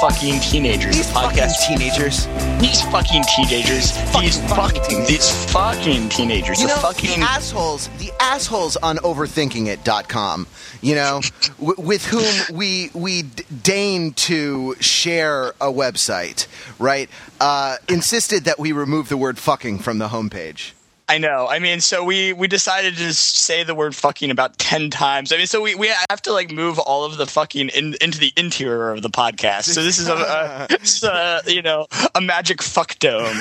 Fucking Teenagers These podcast. fucking teenagers. These fucking teenagers. These fucking fucking, teenagers. these fucking teenagers. You the know, fucking the assholes, the assholes on overthinkingit.com, you know, w- with whom we we deign to share a website, right? Uh, insisted that we remove the word fucking from the homepage. I know. I mean, so we we decided to say the word fucking about ten times. I mean, so we, we have to like move all of the fucking in, into the interior of the podcast. So this is a, a, a you know a magic fuck dome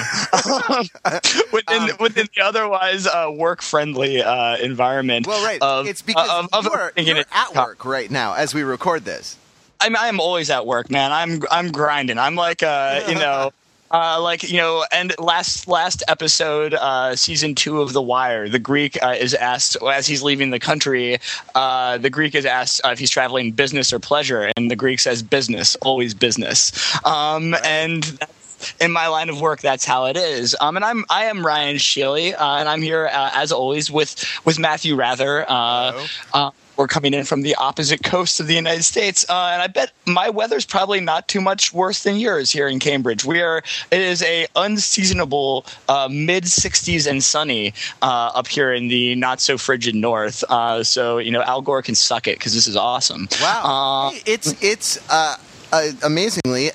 within Um, within the otherwise uh, work friendly uh, environment. Well, right. Of, it's because of, of you're, thinking you're at work right now as we record this. I'm I'm always at work, man. I'm I'm grinding. I'm like uh you know. Uh, like you know, and last last episode, uh, season two of The Wire, the Greek uh, is asked as he's leaving the country. Uh, the Greek is asked uh, if he's traveling business or pleasure, and the Greek says business, always business. Um, and that's, in my line of work, that's how it is. Um, and I'm I am Ryan Sheely, uh, and I'm here uh, as always with with Matthew Wrather. We're coming in from the opposite coast of the United States, uh, and I bet my weather's probably not too much worse than yours here in Cambridge. We are it is a unseasonable uh, mid 60s and sunny uh, up here in the not so frigid north. Uh, so you know Al Gore can suck it because this is awesome. Wow, Uh, it's it's uh, uh, amazingly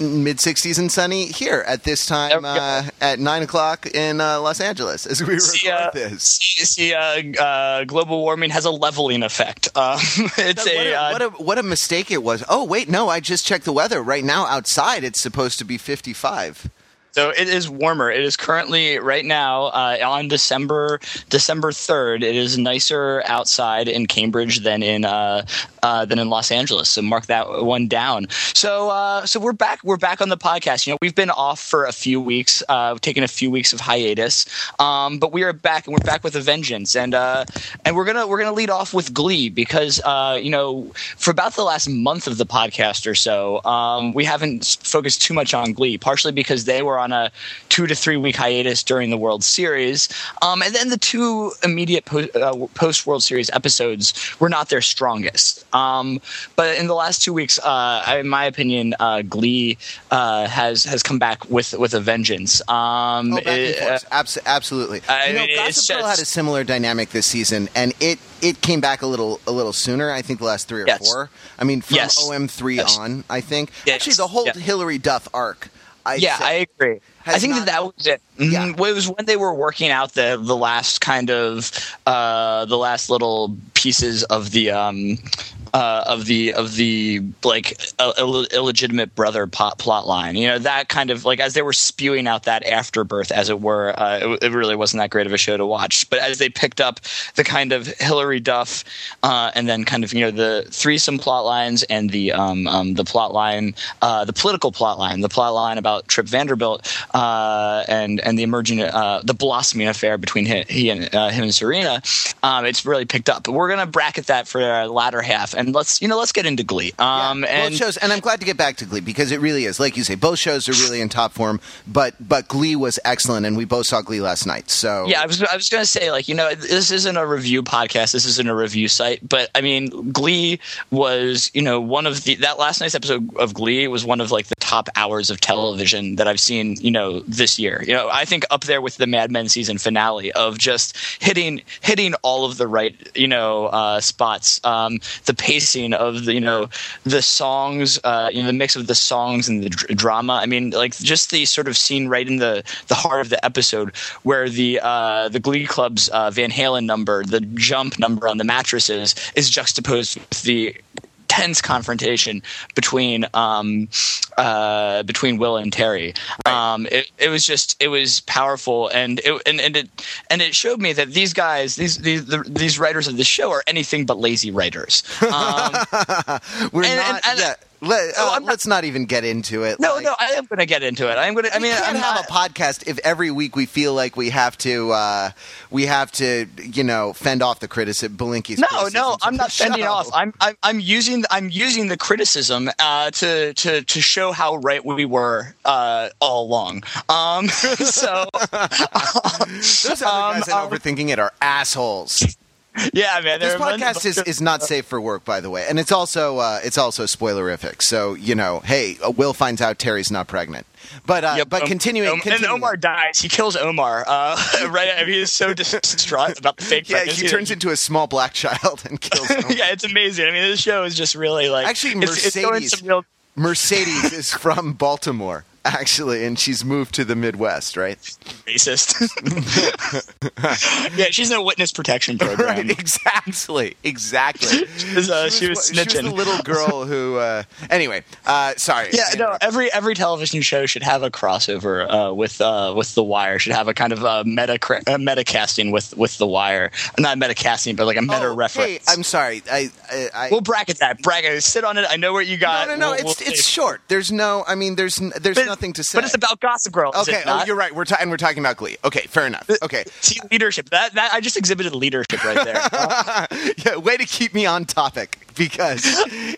mid 60s and sunny here at this time There we go. uh, at nine o'clock in uh, Los Angeles as we record See, uh, this. see, see, uh, uh, global warming has a leveling effect. Um, it's what, a, a, uh, what a what a mistake it was. Oh wait, no, I just checked the weather. Right now outside it's supposed to be 55. So it is warmer. It is currently right now uh, on December December third. It is nicer outside in Cambridge than in uh, uh, than in Los Angeles. So mark that one down. So uh, so we're back. We're back on the podcast. You know, we've been off for a few weeks, uh, taking a few weeks of hiatus, um, but we are back and we're back with a vengeance. And uh, and we're gonna we're gonna lead off with Glee because you know for about the last month of the podcast or so, um, we haven't focused too much on Glee. Partially because they were on a two to three week hiatus during the World Series, um, and then the two immediate po- uh, post World Series episodes were not their strongest. Um, but in the last two weeks, uh, in my opinion, uh, Glee uh, has has come back with with a vengeance. Um, Oh, it- forth. Abs- absolutely. I you know, mean, Gossip Girl just- had a similar dynamic this season, and it it came back a little a little sooner. I think the last three or Yes. four. I mean, from Yes. OM three Yes. on. I think actually the whole. Hilary Duff arc. I'd yeah, say- I agree. has I think not- that that was it. Yeah. It was when they were working out the the last kind of uh, the last little pieces of the um, uh, of the of the like Ill- illegitimate brother plot, line. You know that kind of like as they were spewing out that afterbirth, as it were. Uh, it, it really wasn't that great of a show to watch. But as they picked up the kind of Hilary Duff uh, and then kind of you know the threesome plot lines and the um, um, the plot line, uh, the political plot line, the plot line about Trip Vanderbilt uh, and and the emerging uh, the blossoming affair between he, he and him and Serena. Um, it's really picked up. But we're gonna bracket that for our latter half, and let's you know let's get into Glee. Um, both and shows, and I'm glad to get back to Glee because it really is, like you say, both shows are really in top form. But but Glee was excellent, and we both saw Glee last night. So Yeah, I was I was gonna say like you know this isn't a review podcast, this isn't a review site, but I mean Glee was you know one of the that last night's episode of Glee was one of like the top hours of television that I've seen you know this year. You know I think up there with the Mad Men season finale of just hitting hitting all of the right you know uh, spots, um, the pacing of the you know the songs, uh, you know the mix of the songs and the dr- drama. I mean like just the sort of scene right in the the heart of the episode where the uh, the Glee Club's uh, Van Halen number, the jump number on the mattresses, is juxtaposed with the tense confrontation between um, uh, between Will and Terry. Um, it, it was just it was powerful and it and, and it and it showed me that these guys these these the, these writers of the show are anything but lazy writers. Um, we're and- not. and- yeah, Let, uh, not- let's not even get into it. No, Like, no, I am going to get into it. I'm going to. I mean, I'm have a podcast if every week we feel like we have to, uh, we have to, you know, fend off the criticism. Belinkie's No, no, I'm not fending show. off. I'm, I'm I'm using I'm using the criticism uh, to to to show how right we were uh, all along. Um, so Those other Um, guys that um, overthinking it are assholes. yeah, man. This there are a podcast is, is not safe for work, by the way, and it's also uh, it's also spoilerific. So you know, hey, uh, Will finds out Terry's not pregnant, but uh, Yep, but um, continuing, um, and Omar dies. He kills Omar. Uh, right? I mean, he's so distraught about the fake. yeah, pregnancy he turns into a small black child and kills. Him. yeah, it's amazing. I mean, this show is just really like Actually, it's, it's Mercedes- some real. Mercedes is from Baltimore, actually, and she's moved to the Midwest, right? racist. yeah, she's in a witness protection program. Right, exactly, exactly. She was, uh, she was She was snitching. the little girl who. Uh, anyway, uh, sorry. Yeah, no. Every every television show should have a crossover uh, with uh, with The Wire. Should have a kind of uh, meta meta casting with with The Wire. Not meta casting, but like a meta Oh, reference. Hey, I'm sorry. I, I, I we'll bracket that. Bracket. Sit on it. I know what you got. no, no, no. We'll- it's we'll it's see. short. There's no. I mean, there's there's But- nothing to say. But it's about Gossip Girl. Okay. Oh, you're right. We're ta- and we're talking about Glee. Okay, fair enough. Okay. See leadership. That that I just exhibited leadership right there. Uh, yeah, way to keep me on topic because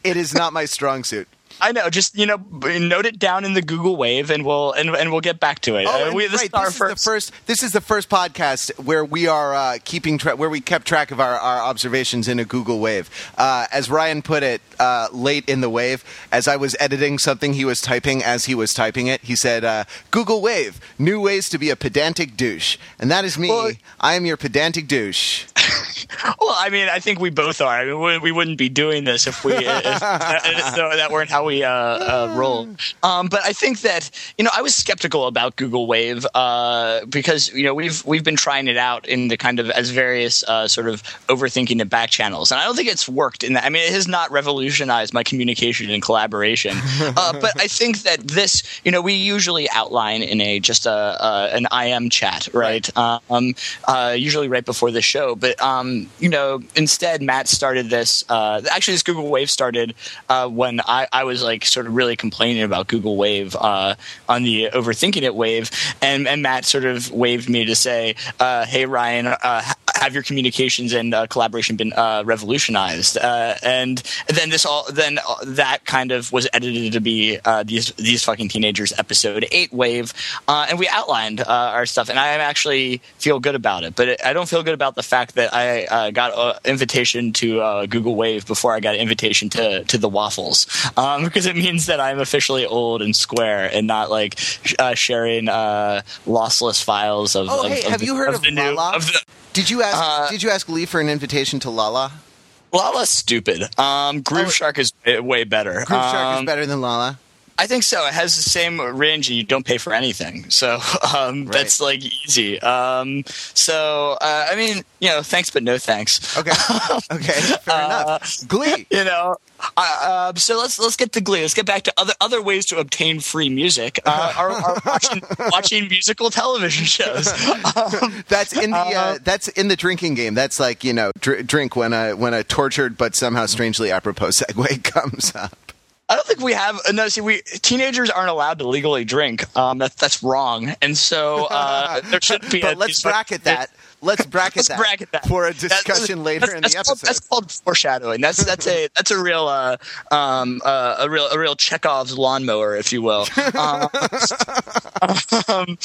it is not my strong suit. I know. Just you know, note it down in the Google Wave, and we'll and, and we'll get back to it. Oh, Uh, we, this right. is This is first. the first. This is the first podcast where we are uh, keeping track, where we kept track of our, our observations in a Google Wave. Uh, as Ryan put it uh, late in the wave, as I was editing something he was typing as he was typing it, he said, uh, "Google Wave, new ways to be a pedantic douche," and that is me. Well- I am your pedantic douche. Well, I mean, I think we both are. I mean, we, we wouldn't be doing this if we if, if, so that weren't how we uh, uh, roll. Um, but I think that you know, I was skeptical about Google Wave uh, because you know we've we've been trying it out in the kind of as various uh, sort of overthinking and back channels, and I don't think it's worked. In that, I mean, it has not revolutionized my communication and collaboration. uh, but I think that this, you know, we usually outline in a just a, a an IM chat, right? Um, uh, usually right before the show, but um, you know, instead Matt started this. Uh, actually, this Google Wave started uh, when I, I was like sort of really complaining about Google Wave uh, on the overthinking it wave, and and Matt sort of waved me to say, uh, "Hey Ryan, uh, have your communications and uh, collaboration been uh, revolutionized?" Uh, and then this all then that kind of was edited to be these these fucking teenagers episode eight wave, and we outlined our stuff, and I actually feel good about it, but I don't feel good about the fact that I got an invitation to Google Wave before I got an invitation to to the waffles, um, because it means that I'm officially old and square and not like uh, sharing uh, lossless files of. Oh, of- hey, of have the- you heard of the new, Lala? of the, Did you ask? Uh, did you ask Lee for an invitation to Lala? Lala's stupid. Um, Groove Oh, Shark is uh, way better. Grooveshark is Um, better than Lala. I think so. It has the same range, and you don't pay for anything. So um, Right. that's like easy. Um, so uh, I mean, you know, thanks but no thanks. Okay. Okay. Fair enough. Glee. You know, uh, so let's let's get to Glee. Let's get back to other other ways to obtain free music. Uh, are, are watching watching musical television shows. Um, That's in the uh, Uh, that's in the drinking game. That's like you know dr- drink when a when a tortured but somehow strangely apropos segue comes up. I don't think we have. No, see, we teenagers aren't allowed to legally drink. Um, that's that's wrong, and so uh, there should be. But a, let's bracket that. Let's bracket Let's that bracket that for a discussion later that's- in that's the called- episode. that's called foreshadowing. That's that's a that's a real uh, um, uh, a real a real Chekhov's lawnmower, if you will. Um, um,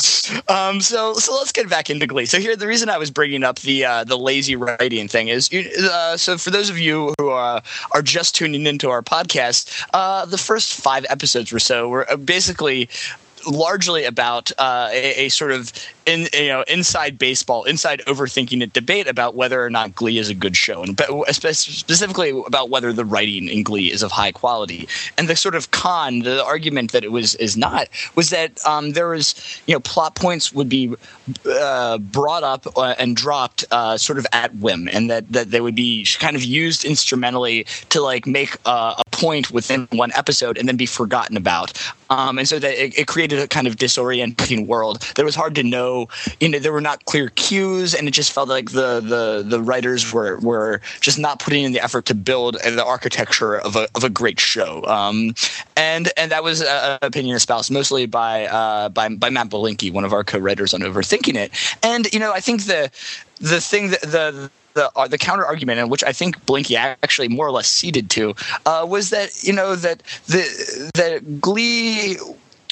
um, so so let's get back into Glee. So here, the reason I was bringing up the uh, the lazy writing thing is, you, uh, so for those of you who are are just tuning into our podcast, uh, the first five episodes or so were uh, basically largely about uh, a, a sort of in you know inside baseball, inside overthinking it debate about whether or not Glee is a good show, and but specifically about whether the writing in Glee is of high quality. And the sort of con, the argument that it was is not, was that um, there was you know plot points would be uh, brought up uh, and dropped uh, sort of at whim, and that that they would be kind of used instrumentally to like make uh, a point within one episode and then be forgotten about. Um, and so that it, it created a kind of disorienting world. That was hard to know. You know, there were not clear cues, and it just felt like the the the writers were were just not putting in the effort to build the architecture of a of a great show. Um, and and that was an opinion espoused mostly by uh, by by Matt Belinkie, one of our co-writers on Overthinking It. And you know, I think the the thing that the the uh, the counter argument, and which I think Belinkie actually more or less ceded to, uh, was that you know that the that Glee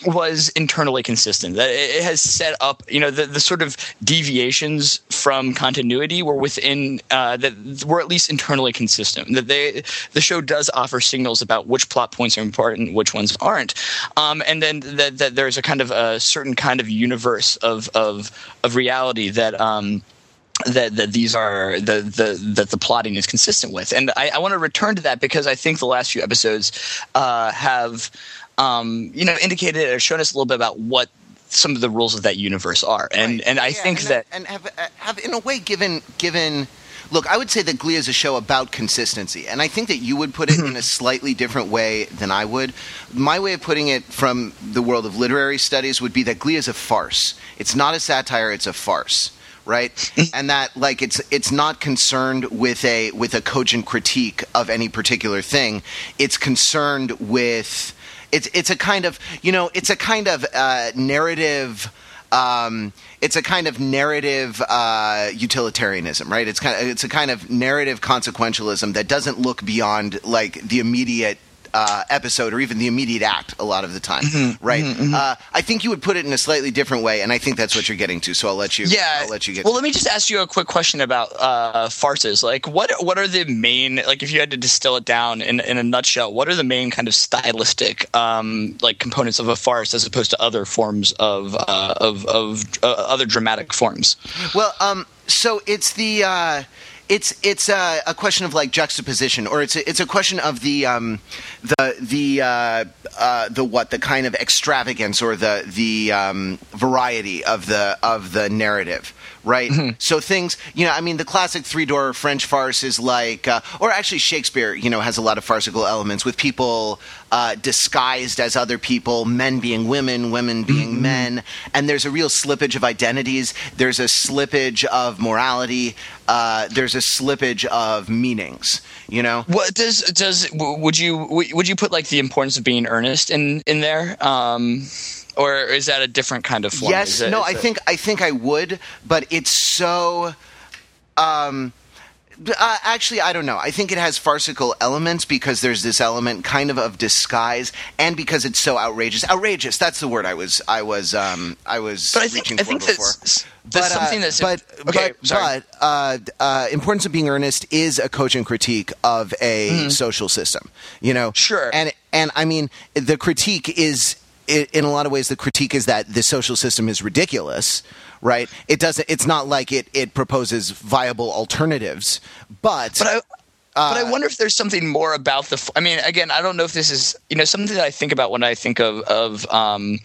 was internally consistent. That it has set up, you know, the, the sort of deviations from continuity were within uh, that were at least internally consistent. That they the show does offer signals about which plot points are important, which ones aren't, um, and then that, that there's a kind of a certain kind of universe of of of reality that. Um, that, that these are the, the that the plotting is consistent with, and I, I want to return to that because I think the last few episodes uh, have um, you know indicated or shown us a little bit about what some of the rules of that universe are, and Right. and I Yeah, think and that and have have in a way given given. Look, I would say that Glee is a show about consistency, and I think that you would put it in a slightly different way than I would. My way of putting it from the world of literary studies would be that Glee is a farce. It's not a satire; it's a farce, right? and that like it's it's not concerned with a with a cogent critique of any particular thing. It's concerned with it's it's a kind of you know it's a kind of uh, narrative. Um, it's a kind of narrative uh, utilitarianism, right? It's kind of it's a kind of narrative consequentialism that doesn't look beyond like the immediate uh, episode or even the immediate act a lot of the time, Mm-hmm, right? Uh, I think you would put it in a slightly different way, and I think that's what you're getting to. So I'll let you. yeah I'll let you get. well to let me just ask you a quick question about uh, farces like what what are the main like if you had to distill it down in, in a nutshell what are the main kind of stylistic um, like components of a farce as opposed to other forms of uh, of, of uh, other dramatic forms Well, um, so it's the uh, it's it's a, a question of like juxtaposition, or it's a, it's a question of the um, the the uh, uh, the what the kind of extravagance or the the um, variety of the of the narrative. Right, so things you know. I mean, the classic three-door French farce is like, uh, or actually Shakespeare, you know, has a lot of farcical elements with people uh, disguised as other people, men being women, women being men, and there's a real slippage of identities. There's a slippage of morality. Uh, there's a slippage of meanings. You know, What does does would you would you put like the importance of being earnest in in there, um, or is that a different kind of form? yes, it- no, I it- think I think I would, but it's so. Um, uh, actually, I don't know. I think it has farcical elements because there's this element kind of of disguise, and because it's so outrageous. Outrageous. That's the word I was. I was. Um, I was But I think I think before. that's that's uh, something that's but okay. but, sorry. but uh, uh, importance of being earnest is a cogent critique of a social system. You know, Mm-hmm. Sure. and and I mean the critique is i in a lot of ways the critique is that the social system is ridiculous. Right? It doesn't. It's not like it. It proposes viable alternatives, but, But I, but Uh, I wonder if there's something more about the. I mean, again, I don't know if this is you know something that I think about when I think of of um,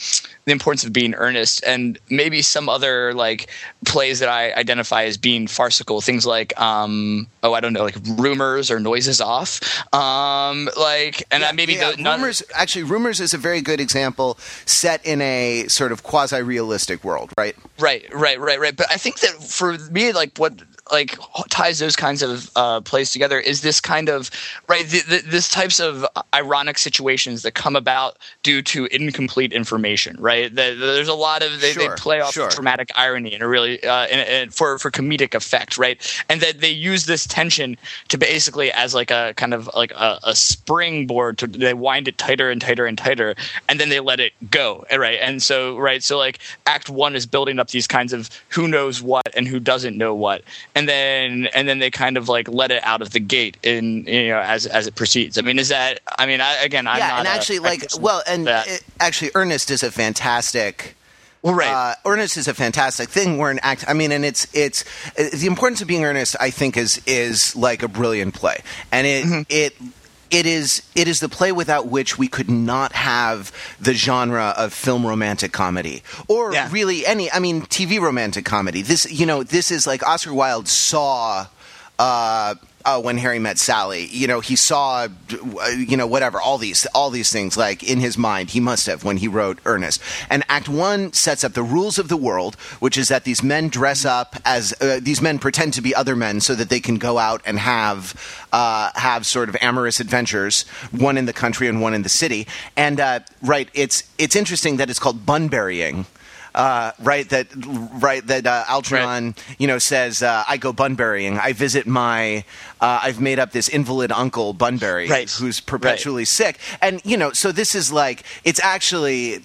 the importance of being earnest, and maybe some other like plays that I identify as being farcical. Things like um, oh, I don't know, like rumors or noises off, um, like, and I maybe Yeah, the, none- rumors. Actually, rumors is a very good example set in a sort of quasi-realistic world, right? Right, right, right, right. But I think that for me, like what like ties those kinds of uh, plays together is this kind of right th- th- this types of ironic situations that come about due to incomplete information right? That there's a lot of they, Sure, they play off sure. dramatic irony and a really uh, and, and for for comedic effect right? And that they use this tension to basically as like a kind of like a, a springboard to they wind it tighter and tighter and tighter and then they let it go right? And so right so like act one is building up these kinds of who knows what and who doesn't know what and then and then they kind of like let it out of the gate in you know as as it proceeds i mean is that i mean I, again i'm yeah, not and actually, a like, well, and it, actually, Ernest is a fantastic. well, right Uh, earnest is a fantastic thing. Where an act, I mean, and it's it's the importance of being earnest. I think is is like a brilliant play, and it Mm-hmm. it. It is it is the play without which we could not have the genre of film romantic comedy or Yeah. really any I mean TV romantic comedy. This you know this is like Oscar Wilde saw uh, uh, when Harry met Sally. You know, he saw, you know, whatever, all these, all these things like in his mind. He must have when he wrote Ernest. And Act One sets up the rules of the world, which is that these men dress up as uh, these men pretend to be other men so that they can go out and have uh, have sort of amorous adventures, one in the country and one in the city. And uh, right, it's it's interesting that it's called bunburying uh, right? That right that uh, Algernon, right. you know, says uh, I go bunburying. I visit my. Uh, I've made up this invalid uncle Bunbury, right. who's perpetually right. sick, and you know, so this is like it's actually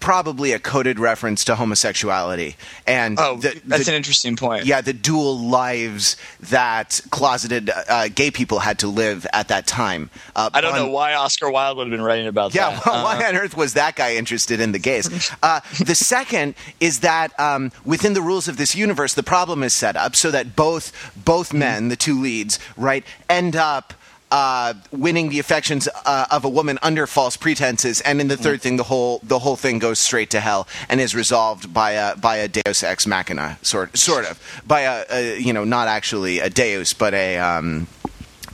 probably a coded reference to homosexuality. And oh the, that's the, an interesting point. Yeah the dual lives that closeted uh, gay people had to live at that time. Uh, i don't know why oscar wilde would have been writing about yeah, that. yeah well, why uh, on earth was that guy interested in the gays? Uh, the second is that um, within the rules of this universe the problem is set up so that both both mm-hmm. men the two leads right end up uh, winning the affections uh, of a woman under false pretenses, and in the third mm. thing, the whole the whole thing goes straight to hell and is resolved by a by a Deus ex machina, sort sort of by a, a you know not actually a Deus, but a um,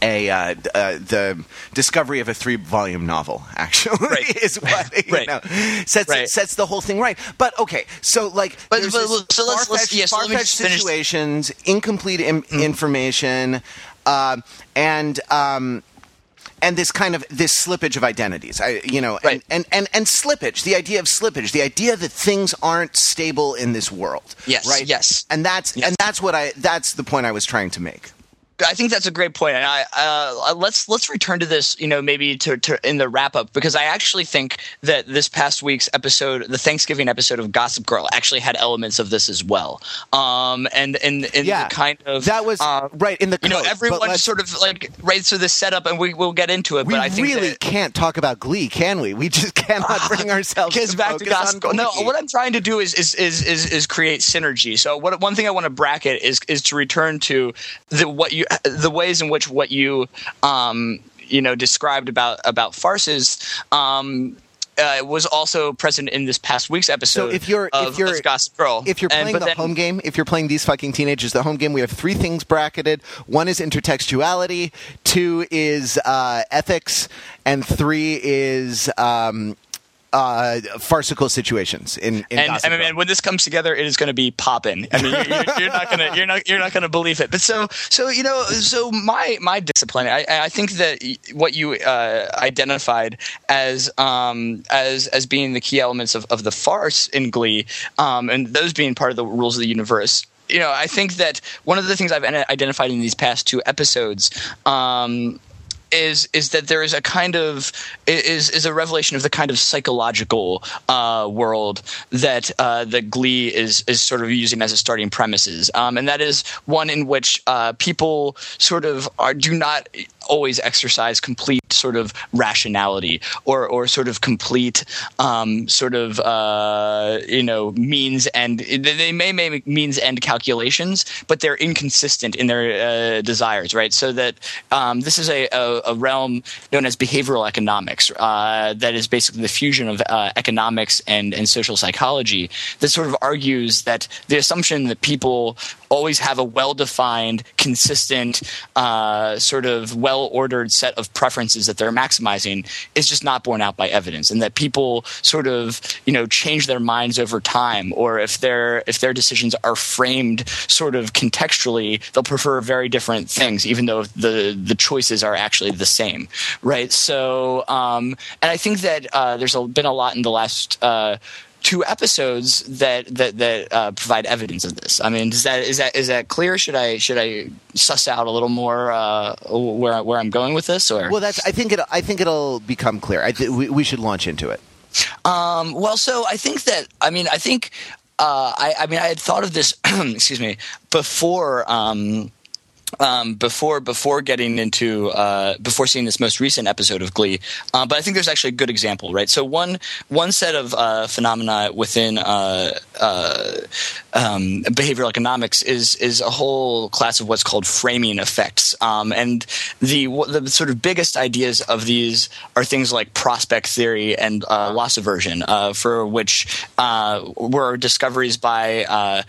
a uh, uh, the discovery of a three volume novel actually right. is what you right. know sets right. sets the whole thing right. But okay, so like but, but so let's, let's, yeah, so situations, incomplete Im- mm. information, uh, and um, and this kind of this slippage of identities. I, you know right. and, and, and and slippage the idea of slippage the idea that things aren't stable in this world. Yes right? yes. And that's yes. and that's what i that's the point i was trying to make I think that's a great point, and I uh, let's let's return to this, you know, maybe to, to in the wrap up because I actually think that this past week's episode, the Thanksgiving episode of Gossip Girl, actually had elements of this as well. Um, and and, and yeah, kind of that was uh, right in the you know everyone sort of like right through the setup, and we will get into it. We but I think we really that, can't talk about Glee, can we? We just cannot bring ourselves to back to Gossip Girl. No, what I'm trying to do is is is is, is create synergy. So what one thing I want to bracket is is to return to the what you the ways in which what you um, you know described about about farces um, uh, was also present in this past week's episode. So if you're of, if you're if you're playing and, the then, home game, if you're playing these fucking teenagers, the home game, we have three things bracketed. One is intertextuality, two is uh, ethics, and three is um, uh, farcical situations in, in and, I mean, when this comes together, it is going to be popping. I mean, you're, you're, not going to you're not you're not going to believe it. But so so you know so my my discipline, I, I think that what you uh, identified as um, as as being the key elements of, of the farce in Glee, um, and those being part of the rules of the universe you know, I think that one of the things I've identified in these past two episodes um, is is that there is a kind of is is a revelation of the kind of psychological uh, world that uh, that Glee is is sort of using as a starting premises, um, and that is one in which uh, people sort of are do not always exercise complete sort of rationality or or sort of complete um, sort of uh, you know means and they may make means end calculations, but they're inconsistent in their uh, desires, right? So that um, this is a, a, a, realm known as behavioral economics uh, that is basically the fusion of uh, economics and and social psychology that sort of argues that the assumption that people always have a well defined, consistent, uh, sort of well ordered set of preferences that they're maximizing is just not borne out by evidence, and that people sort of you know change their minds over time, or if their if their decisions are framed sort of contextually, they'll prefer very different things, even though the the choices are actually the same, right? So, um, and I think that uh, there's a, been a lot in the last. Uh, two episodes that that that uh, provide evidence of this. I mean, is that is that is that clear? Should I should I suss out a little more uh, where where I'm going with this? Or well, that's I think it I think it'll become clear. I th- we, we should launch into it. Um, well, so I think that I mean I think uh, I I mean I had thought of this excuse me before. Um, um, before before getting into uh, before seeing this most recent episode of Glee, uh, but I think there's actually a good example, right? So one one set of uh, phenomena within uh, uh, um, behavioral economics is is a whole class of what's called framing effects, um, and the the sort of biggest ideas of these are things like prospect theory and uh, loss aversion, for which were discoveries by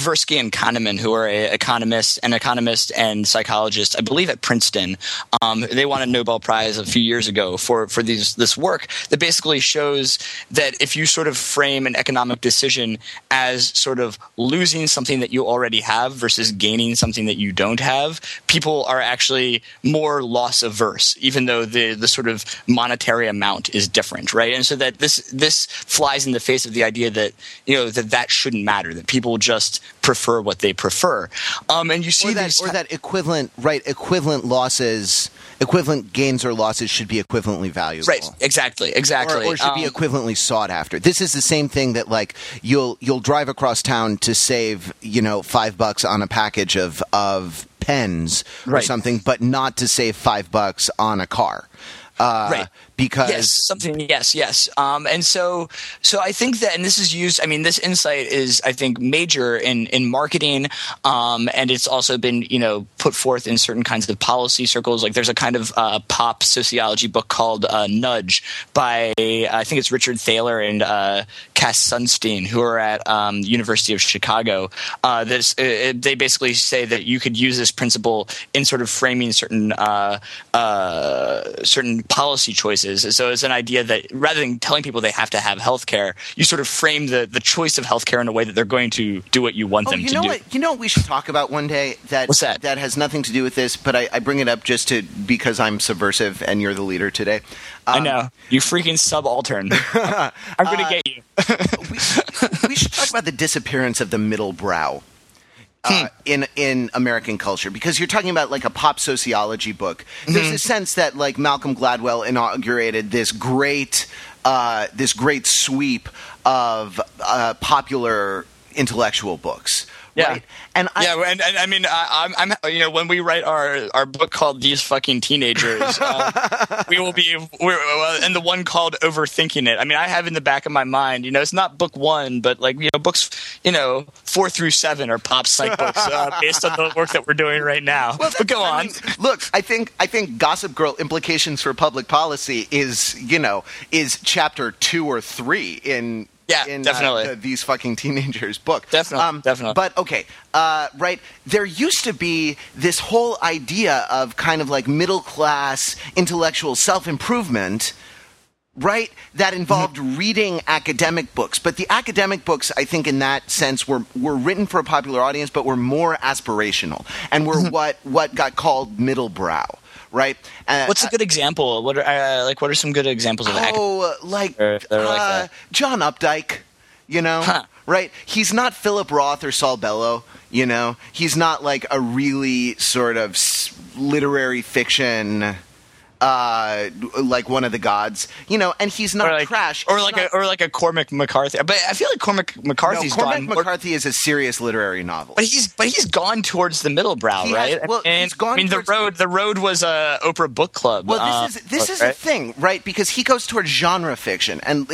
Tversky and Kahneman, who are a economist, an economist and psychologist, I believe at Princeton. Um, they won a Nobel Prize a few years ago for for these this work that basically shows that if you sort of frame an economic decision as sort of losing something that you already have versus gaining something that you don't have, people are actually more loss averse, even though the the sort of monetary amount is different, right? And so that this this flies in the face of the idea that you know that that shouldn't matter, that people just prefer what they prefer. Um, and you see or that, these or that equivalent right equivalent losses equivalent gains or losses should be equivalently valuable. Right exactly exactly. Or, or should be Um, equivalently sought after. This is the same thing that like you'll you'll drive across town to save you know five bucks on a package of of pens or something but not to save five bucks on a car. Uh, Right. Because yes something yes yes. Um, and so so i think that and this is used i mean this insight is i think major in in marketing um, and it's also been you know put forth in certain kinds of policy circles. Like there's a kind of uh, pop sociology book called uh, nudge by i think it's richard thaler and uh, cass sunstein who are at um, university of chicago. Uh, this uh, they basically say that you could use this principle in sort of framing certain uh, uh, certain policy choices. So it's an idea that rather than telling people they have to have health care, you sort of frame the, the choice of health care in a way that they're going to do what you want Oh, them you to know do. what? You know what we should talk about one day that What's that? that has nothing to do with this, but I, I bring it up just to because I'm subversive and you're the leader today. I Um, know. You freaking subaltern. I'm going to Uh, get you. we, we should talk about the disappearance of the middle brow. Uh, in in American culture, because you're talking about like a pop sociology book. There's a sense that like Malcolm Gladwell inaugurated this great uh, this great sweep of uh, popular intellectual books. Yeah. Right? And I, yeah, and, and I mean, I, I'm, I'm, you know, when we write our, our book called "These Fucking Teenagers," uh, we will be, we're, uh, and the one called "Overthinking It." I mean, I have in the back of my mind, you know, it's not book one, but like, you know, books, you know, four through seven are pop psych books uh, based on the work that we're doing right now. but go I on. mean, look, I think I think Gossip Girl implications for public policy is you know is chapter two or three in Yeah, in, definitely. uh, the, these fucking teenagers book. Um, Definitely, definitely. But okay, uh, right. There used to be this whole idea of kind of like middle class intellectual self improvement. Right, that involved Mm-hmm. reading academic books, but the academic books, I think, in that sense, were were written for a popular audience, but were more aspirational and were Mm-hmm. what what got called middle brow. Right? Uh, What's a good example? What are uh, like? What are some good examples of acting? Oh, like, They're- they're like uh, that. John Updike, you know, Huh. right? He's not Philip Roth or Saul Bellow, you know. He's not like a really sort of literary fiction, uh, like one of the gods, you know. And he's not Or like, trash, or like not- a or like a Cormac McCarthy. But I feel like Cormac no, Cormac gone. McCarthy is a serious literary novel. But he's but he's gone towards the middle brow, He right? has- well, and, he's gone I mean, the road the road was a Oprah book club. Well, uh, this is this book, is right? the thing, right? Because he goes towards genre fiction, and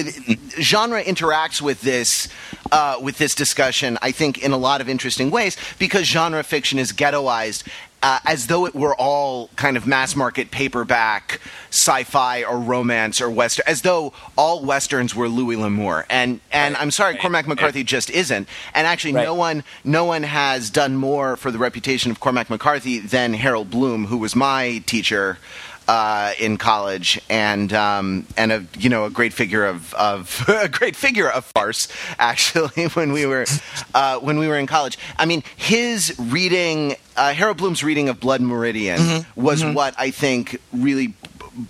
genre interacts with this uh, with this discussion. I think in a lot of interesting ways because genre fiction is ghettoized. Uh, as though it were all kind of mass market paperback sci-fi or romance or western, as though all westerns were Louis L'Amour, and and I'm sorry, right, Cormac McCarthy just isn't. And actually, Right. no one no one has done more for the reputation of Cormac McCarthy than Harold Bloom, who was my teacher uh, in college, and um, and a you know a great figure of, of a great figure of farce actually when we were uh, when we were in college. I mean, his reading, uh, Harold Bloom's reading of Blood Meridian Mm-hmm. was what I think really b-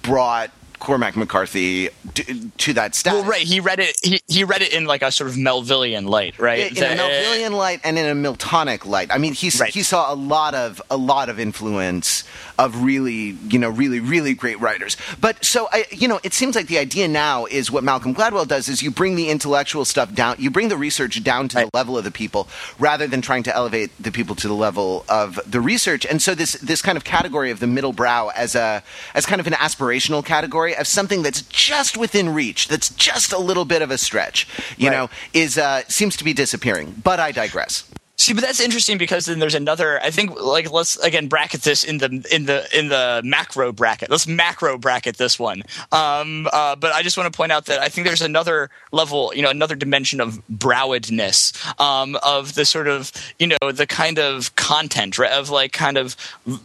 brought Cormac McCarthy to, to that status. Well, right. He read it. He, he read it in like a sort of Melvillian light, right? in, in a uh, Melvillian light and in a Miltonic light. I mean, he's, Right. he saw a lot of a lot of influence of really, you know, really, really great writers. But so I, you know, it seems like the idea now is what Malcolm Gladwell does is you bring the intellectual stuff down, you bring the research down to Right. the level of the people, rather than trying to elevate the people to the level of the research. And so this this kind of category of the middle brow as a as kind of an aspirational category of something that's just within reach, that's just a little bit of a stretch, you Right. know, is uh, seems to be disappearing. But I digress. See, but that's interesting because then there's another. I think like let's again bracket this in the in the in the macro bracket. Let's macro bracket this one. Um, uh, but I just want to point out that I think there's another level, you know, another dimension of browedness um, of the sort of you know the kind of content right, of like kind of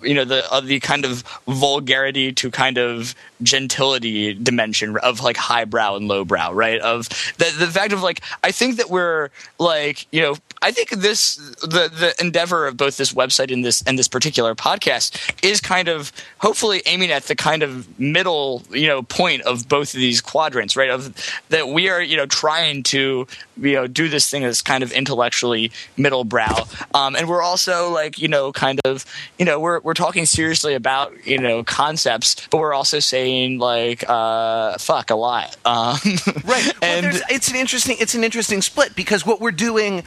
you know the of the kind of vulgarity to kind of gentility dimension of like highbrow and lowbrow, right? Of the the fact of like I think that we're like you know I think this the the endeavor of both this website and this and this particular podcast is kind of hopefully aiming at the kind of middle you know point of both of these quadrants, right? Of that we are you know trying to you know do this thing that's kind of intellectually middle brow, um, and we're also like you know kind of you know we're we're talking seriously about you know concepts, but we're also saying like uh, fuck a lot, um, right? and well, it's an interesting it's an interesting split because what we're doing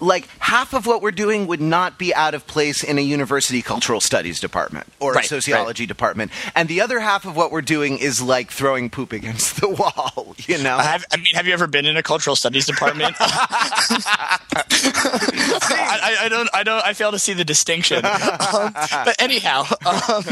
like half of what we're doing would not be out of place in a university cultural studies department or right, a sociology right. department. And the other half of what we're doing is like throwing poop against the wall you know? Have, i mean have you ever been in a cultural studies department? I, I, don't i don't i fail to see the distinction. Um, but anyhow um,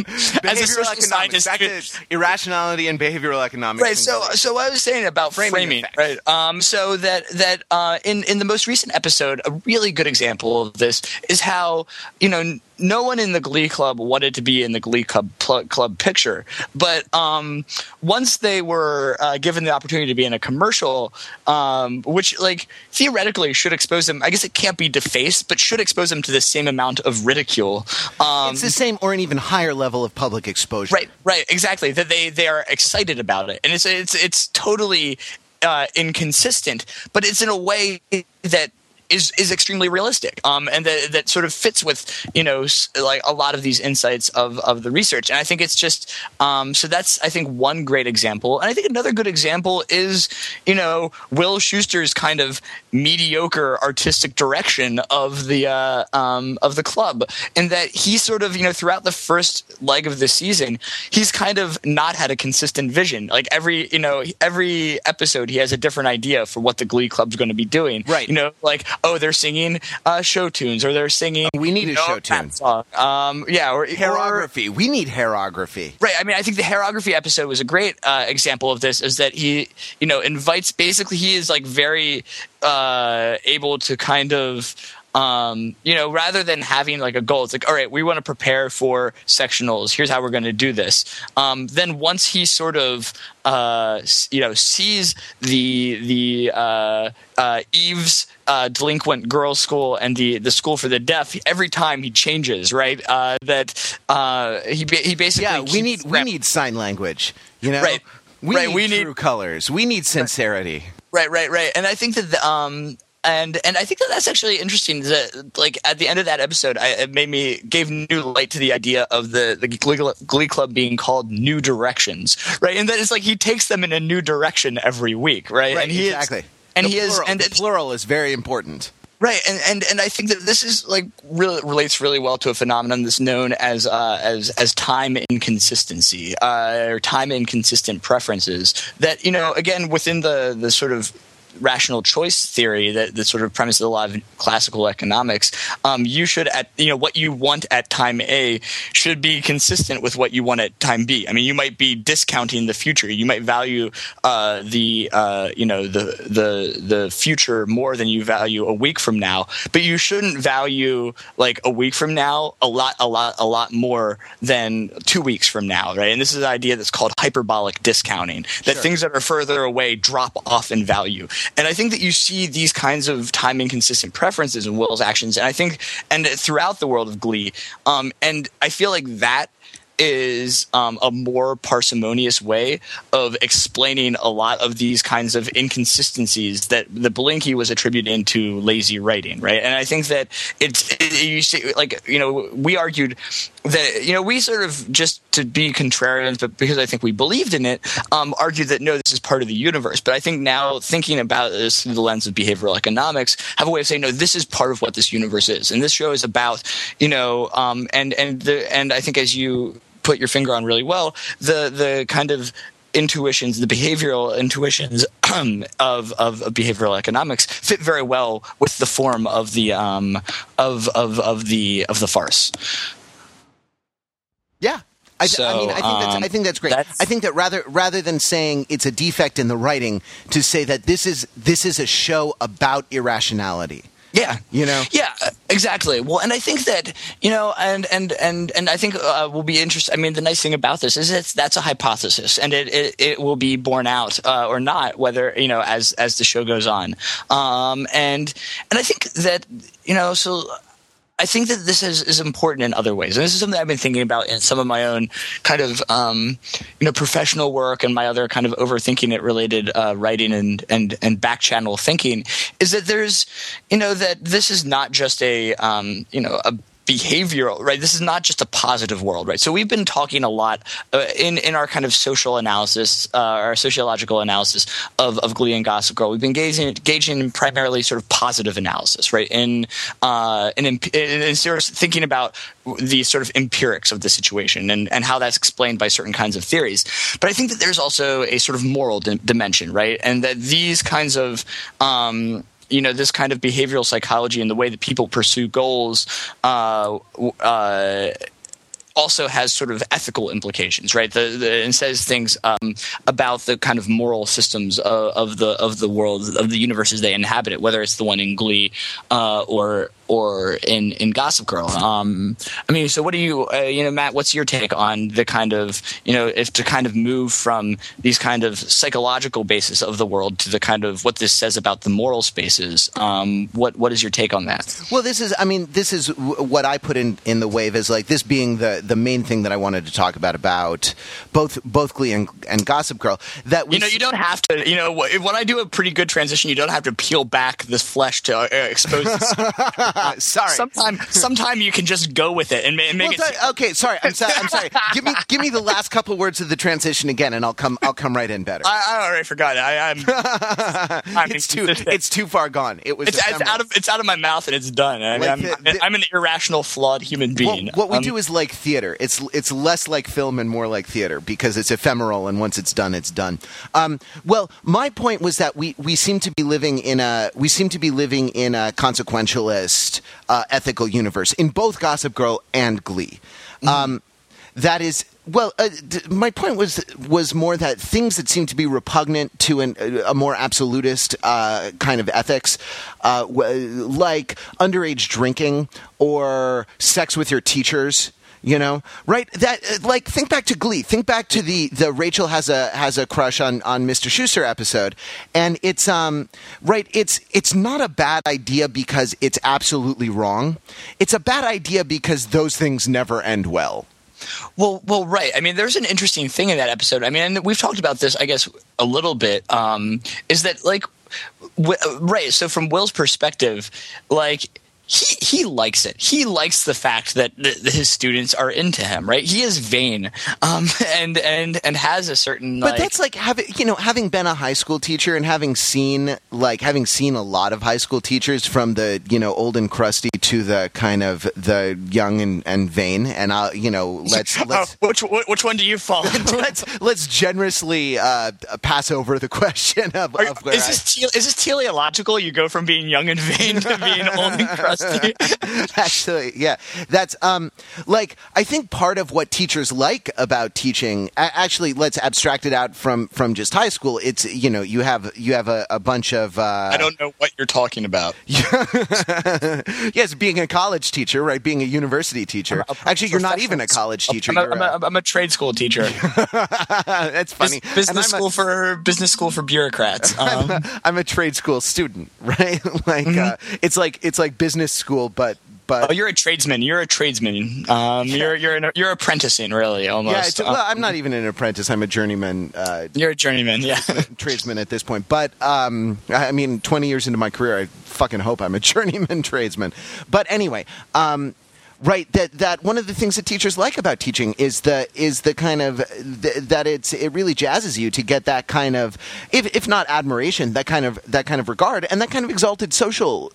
as a social scientist irrationality and behavioral economics right so so i was saying about framing, framing right um, so that that uh, in in the most recent episode a really good example of this is how you know no one in the Glee Club wanted to be in the Glee Club pl- club picture, but um, once they were uh, given the opportunity to be in a commercial, um, which like theoretically should expose them. I guess it can't be defaced, but should expose them to the same amount of ridicule. Um, it's the same or an even higher level of public exposure. Right, right, exactly. That they they are excited about it, and it's it's it's totally uh, inconsistent, but it's in a way that is is extremely realistic, um, and that that sort of fits with you know like a lot of these insights of of the research. And I think it's just um, so that's I think one great example, and I think another good example is you know Will Schuester's kind of mediocre artistic direction of the uh, um, of the club, in that he sort of you know throughout the first leg of the season, he's kind of not had a consistent vision. Like every you know every episode, he has a different idea for what the Glee Club's going to be doing. Right. You know, like oh, they're singing uh, show tunes or they're singing. We need a show tune. Song. Um, yeah, or hairography. Or, we need hairography. Right. I mean, I think the hairography episode was a great uh, example of this. Is that he, you know, invites basically he is like very uh, able to kind of um, you know, rather than having like a goal, it's like, all right, we want to prepare for sectionals. Here's how we're going to do this. Um, then once he sort of, uh, you know, sees the the uh, uh, Eve's uh, delinquent girls' school and the the school for the deaf, every time he changes, right? Uh, that uh, he he basically yeah, we need we need sign language, you know, right? We right, need we true need colors. We need sincerity. Right, right, right. And I think that the, um, and and I think that that's actually interesting. That like at the end of that episode, I, it made me gave new light to the idea of the the Glee, Club being called New Directions, right? And that it's like he takes them in a new direction every week, right? Right, and he exactly. Is, and the he plural, is, and the plural is very important. Right, and, and and I think that this is like really relates really well to a phenomenon that's known as uh, as as time inconsistency uh, or time inconsistent preferences. That you know, again, within the the sort of rational choice theory that, the sort of premises of a lot of classical economics, um, you should at you know what you want at time A should be consistent with what you want at time B. I mean, you might be discounting the future. You might value uh, the uh, you know the the the future more than you value a week from now, but you shouldn't value like a week from now a lot a lot a lot more than two weeks from now, right? And this is an idea that's called hyperbolic discounting that Sure. things that are further away drop off in value. And I think that you see these kinds of time inconsistent preferences in Will's actions, and I think, and throughout the world of Glee, um, and I feel like that is um, a more parsimonious way of explaining a lot of these kinds of inconsistencies that the Belinkie was attributing to lazy writing, right? And I think that it's it, you see, like you know we argued that you know we sort of just to be contrarians, but because I think we believed in it, um, argued that no, this is part of the universe. But I think now thinking about this through the lens of behavioral economics, have a way of saying no, this is part of what this universe is, and this show is about you know, um, and and the and I think as you put your finger on really well the the kind of intuitions, the behavioral intuitions of, of, of behavioral economics, fit very well with the form of the um, of, of of the of the farce. Yeah. I, So, I mean, I think that's, um, I think that's great. that's- I think that rather rather than saying it's a defect in the writing, to say that this is this is a show about irrationality. Yeah, You know? Yeah, uh, exactly. Well, and I think that you know, and and and and I think uh, will be interesting. I mean, the nice thing about this is it's that's a hypothesis, and it it, it will be borne out uh, or not, whether you know as as the show goes on. Um, and and I think that you know, so I think that this is, is important in other ways. And this is something I've been thinking about in some of my own kind of, um, you know, professional work and my other kind of overthinking it related uh, writing and, and, and back channel thinking is that there's, you know, that this is not just a, um, you know, a behavioral right? This is not just a positive world right? So we've been talking a lot uh, in in our kind of social analysis uh, our sociological analysis of, of glee and gossip girl. We've been engaging, engaging in primarily sort of positive analysis right? In uh in, in, in thinking about the sort of empirics of the situation and, and how that's explained by certain kinds of theories. But i think that there's also a sort of moral di- dimension right? And that these kinds of um you know this kind of behavioral psychology and the way that people pursue goals uh, uh, also has sort of ethical implications, right? The, the, and says things um, about the kind of moral systems of, of the of the world of the universes they inhabit, it, whether it's the one in Glee uh, or or in in Gossip Girl. Um, I mean, so what do you uh, you know, Matt? What's your take on the kind of you know if to kind of move from these kind of psychological basis of the world to the kind of what this says about the moral spaces? Um, what what is your take on that? Well, this is, I mean, this is what I put in, in the wave as like this being the, the main thing that I wanted to talk about about both both Glee and, and Gossip Girl. That we You know, you don't have to. You know, when I do a pretty good transition, you don't have to peel back this flesh to uh, expose. This. uh, sorry. Sometime, sometime you can just go with it and, ma- and make Well, it. th- okay, sorry. I'm sorry. I'm sorry. give me give me the last couple words of the transition again, and I'll come I'll come right in better. I, I already forgot. I, I'm. I'm it's too it's too far gone. It was It's, it's out of it's out of my mouth and it's done. I mean, Like I'm, the- the- I'm an irrational, flawed human Well, being. what we Um, do is like theater. It's it's less like film and more like theater because it's ephemeral and once it's done, it's done. Um, well, my point was that we, we seem to be living in a we seem to be living in a consequentialist uh, ethical universe in both Gossip Girl and Glee. Um, that is. Well, uh, d- my point was was more that things that seem to be repugnant to an, a more absolutist uh, kind of ethics, uh, w- like underage drinking or sex with your teachers, you know, right? That uh, like think back to Glee. Think back to the the Rachel has a has a crush on on Mr. Schuester episode, and it's um right. It's it's not a bad idea because it's absolutely wrong. It's a bad idea because those things never end well. Well, well, right. I mean, there's an interesting thing in that episode. I mean, and we've talked about this, I guess, a little bit. Um, is that like, w- right? So, from Will's perspective, like. He, he likes it. He likes the fact that th- his students are into him, right? He is vain, um, and and and has a certain. But like, that's like having you know having been a high school teacher and having seen like having seen a lot of high school teachers from the you know old and crusty to the kind of the young and, and vain and uh, you know let's let's which which one do you fall? into? let's let's generously uh, pass over the question of, Are- of where is I- this te- is this teleological? You go from being young and vain to being old and crusty. actually yeah. That's um like i think part of what teachers like about teaching actually let's abstract it out from from just high school. It's you know you have you have a, a bunch of uh I don't know what you're talking about. yes being a college teacher right? Being a university teacher. Actually you're not even a college teacher. I'm a, I'm, a, I'm a trade school teacher. that's funny. Bus- business And school a, for business school for bureaucrats. Um, I'm a trade school student right? Like uh, it's like it's like business school but but oh, you're a tradesman. You're a tradesman. Um, You're you're an, you're apprenticing really almost. yeah Um, well i'm not even an apprentice i'm a journeyman uh, you're a journeyman. Yeah. tradesman at this point. But um, I mean, 20 years into my career, I fucking hope I'm a journeyman tradesman. But anyway, um, right that that one of the things that teachers like about teaching is the is the kind of th- that it's it really jazzes you to get that kind of if if not admiration, that kind of that kind of regard and that kind of exalted social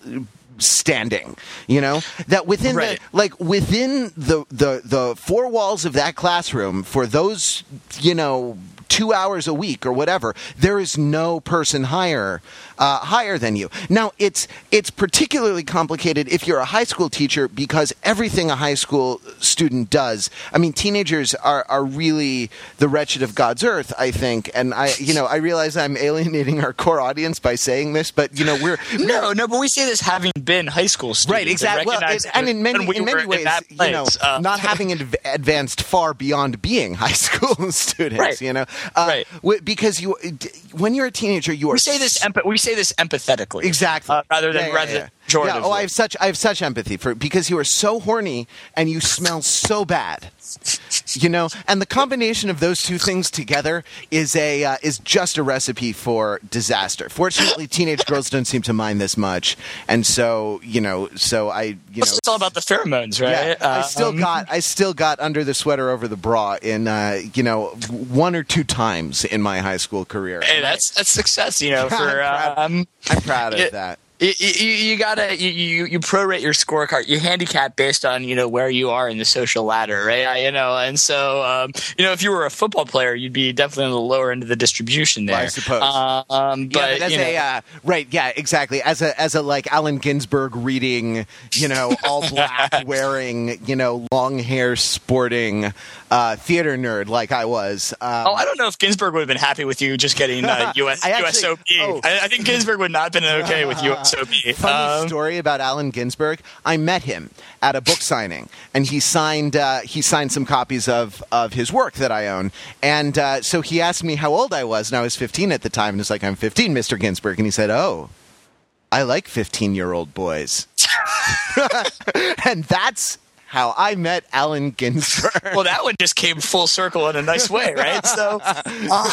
standing you know that within Right. the like within the the the four walls of that classroom for those you know two hours a week or whatever, there is no person higher uh, higher than you. Now it's it's particularly complicated if you're a high school teacher because everything a high school student does. I mean, teenagers are are really the wretched of God's earth. I think, and I you know I realize I'm alienating our core audience by saying this, but you know we're no no, but we say this having been high school students, right? Exactly. Well, it, and in many we in many ways, you know, uh, not having adv- advanced far beyond being high school students, right. you know, uh, right? W- because you when you're a teenager, you are we say this emp- we say this empathetically, exactly, uh, rather than yeah, yeah, rather yeah. than Jordan. Yeah, oh, I have such I have such empathy for because you are so horny and you smell so bad. You know, and the combination of those two things together is a uh, is just a recipe for disaster. Fortunately, teenage girls don't seem to mind this much, and so you know, so I you know, it's all about the pheromones, right? Yeah, I still Um, got I still got under the sweater over the bra in uh, you know one or two times in my high school career. Hey, that's that's success, you know. I'm For proud- um, I'm proud of it- that. You, you, you gotta you, you you prorate your scorecard, you handicap based on you know where you are in the social ladder, right? I- You know, and so um, you know if you were a football player, you'd be definitely on the lower end of the distribution there. I suppose. Um, but, yeah, but as you know, a uh, right, yeah, exactly. As a as a like Allen Ginsberg reading, you know, all black, wearing, you know, long hair, sporting uh, theater nerd like I was. Um, Oh, I don't know if Ginsberg would have been happy with you just getting uh, US, I actually- USOP. oh. I, I think Ginsberg would not have been okay with USOP. Funny Um, story about Allen Ginsberg. I met him at a book signing, and he signed uh, he signed some copies of of his work that I own. And uh, so he asked me how old I was, and I was 15 at the time. And it's like I'm 15, Mr. Ginsberg. and he said, "Oh, I like 15 year old boys," and that's how I met Allen Ginsberg. well, that one just came full circle in a nice way, right? So,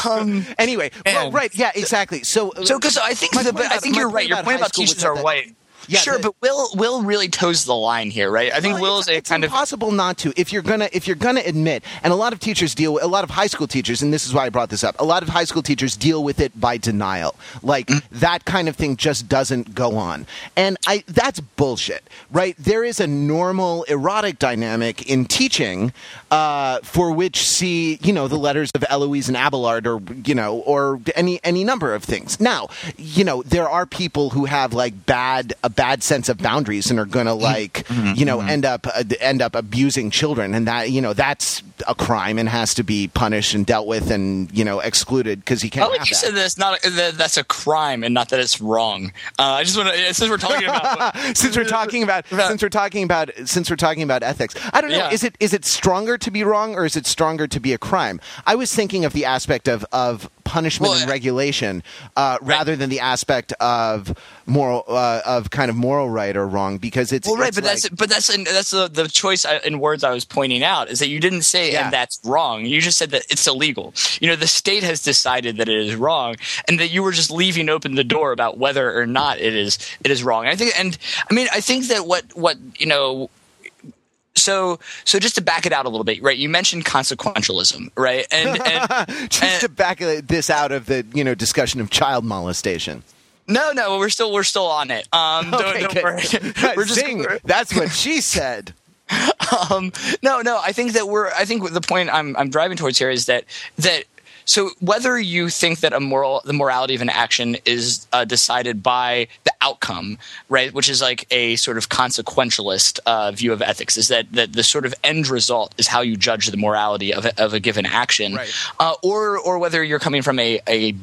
um, anyway, well, right, yeah, exactly. So, So, because I think the, I think you're right. Your point about teachers are white. Yeah, sure, the- but Will Will really toes the line here, right? I think Well, Will's it's, a it's kind of impossible not to if you're gonna if you're gonna admit and a lot of teachers deal with a lot of high school teachers and this is why I brought this up a lot of high school teachers deal with it by denial like Mm. that kind of thing just doesn't go on and I that's bullshit right there is a normal erotic dynamic in teaching uh, for which see you know the letters of Eloise and Abelard or you know or any any number of things now you know there are people who have like bad a bad sense of boundaries and are going to Mm-hmm. like you know end up uh, end up abusing children and that you know that's a crime and has to be punished and dealt with and you know excluded because he can't I like have you that. said that it's not that that's a crime and not that it's wrong. Uh, I just want to since we're talking about since we're talking about About- since we're talking about since we're talking about ethics i don't know Yeah. is it is it stronger to be wrong or is it stronger to be a crime i was thinking of the aspect of of punishment Well, and uh, regulation uh, rather than the aspect of moral uh, of kind of moral right or wrong because it's Well, right, it's but that's like- but that's that's the, the choice I, in words I was pointing out is that you didn't say Yeah. and that's wrong. You just said that it's illegal. You know, the state has decided that it is wrong, and that you were just leaving open the door about whether or not it is it is wrong. I think, and I mean, I think that what what you know. So, so just to back it out a little bit, right? You mentioned consequentialism, right? And, and just and- to back this out of the you know discussion of child molestation no, no, we're still we're still on it. Um, don't, Okay, don't worry. we're just Zing. that's what she said um, no, no. I think that we're. I think the point I'm I'm driving towards here is that that. So whether you think that a moral, the morality of an action is uh, decided by the outcome, right, which is like a sort of consequentialist uh, view of ethics, is that, that the sort of end result is how you judge the morality of a, of a given action, Right. uh, or or whether you're coming from a, a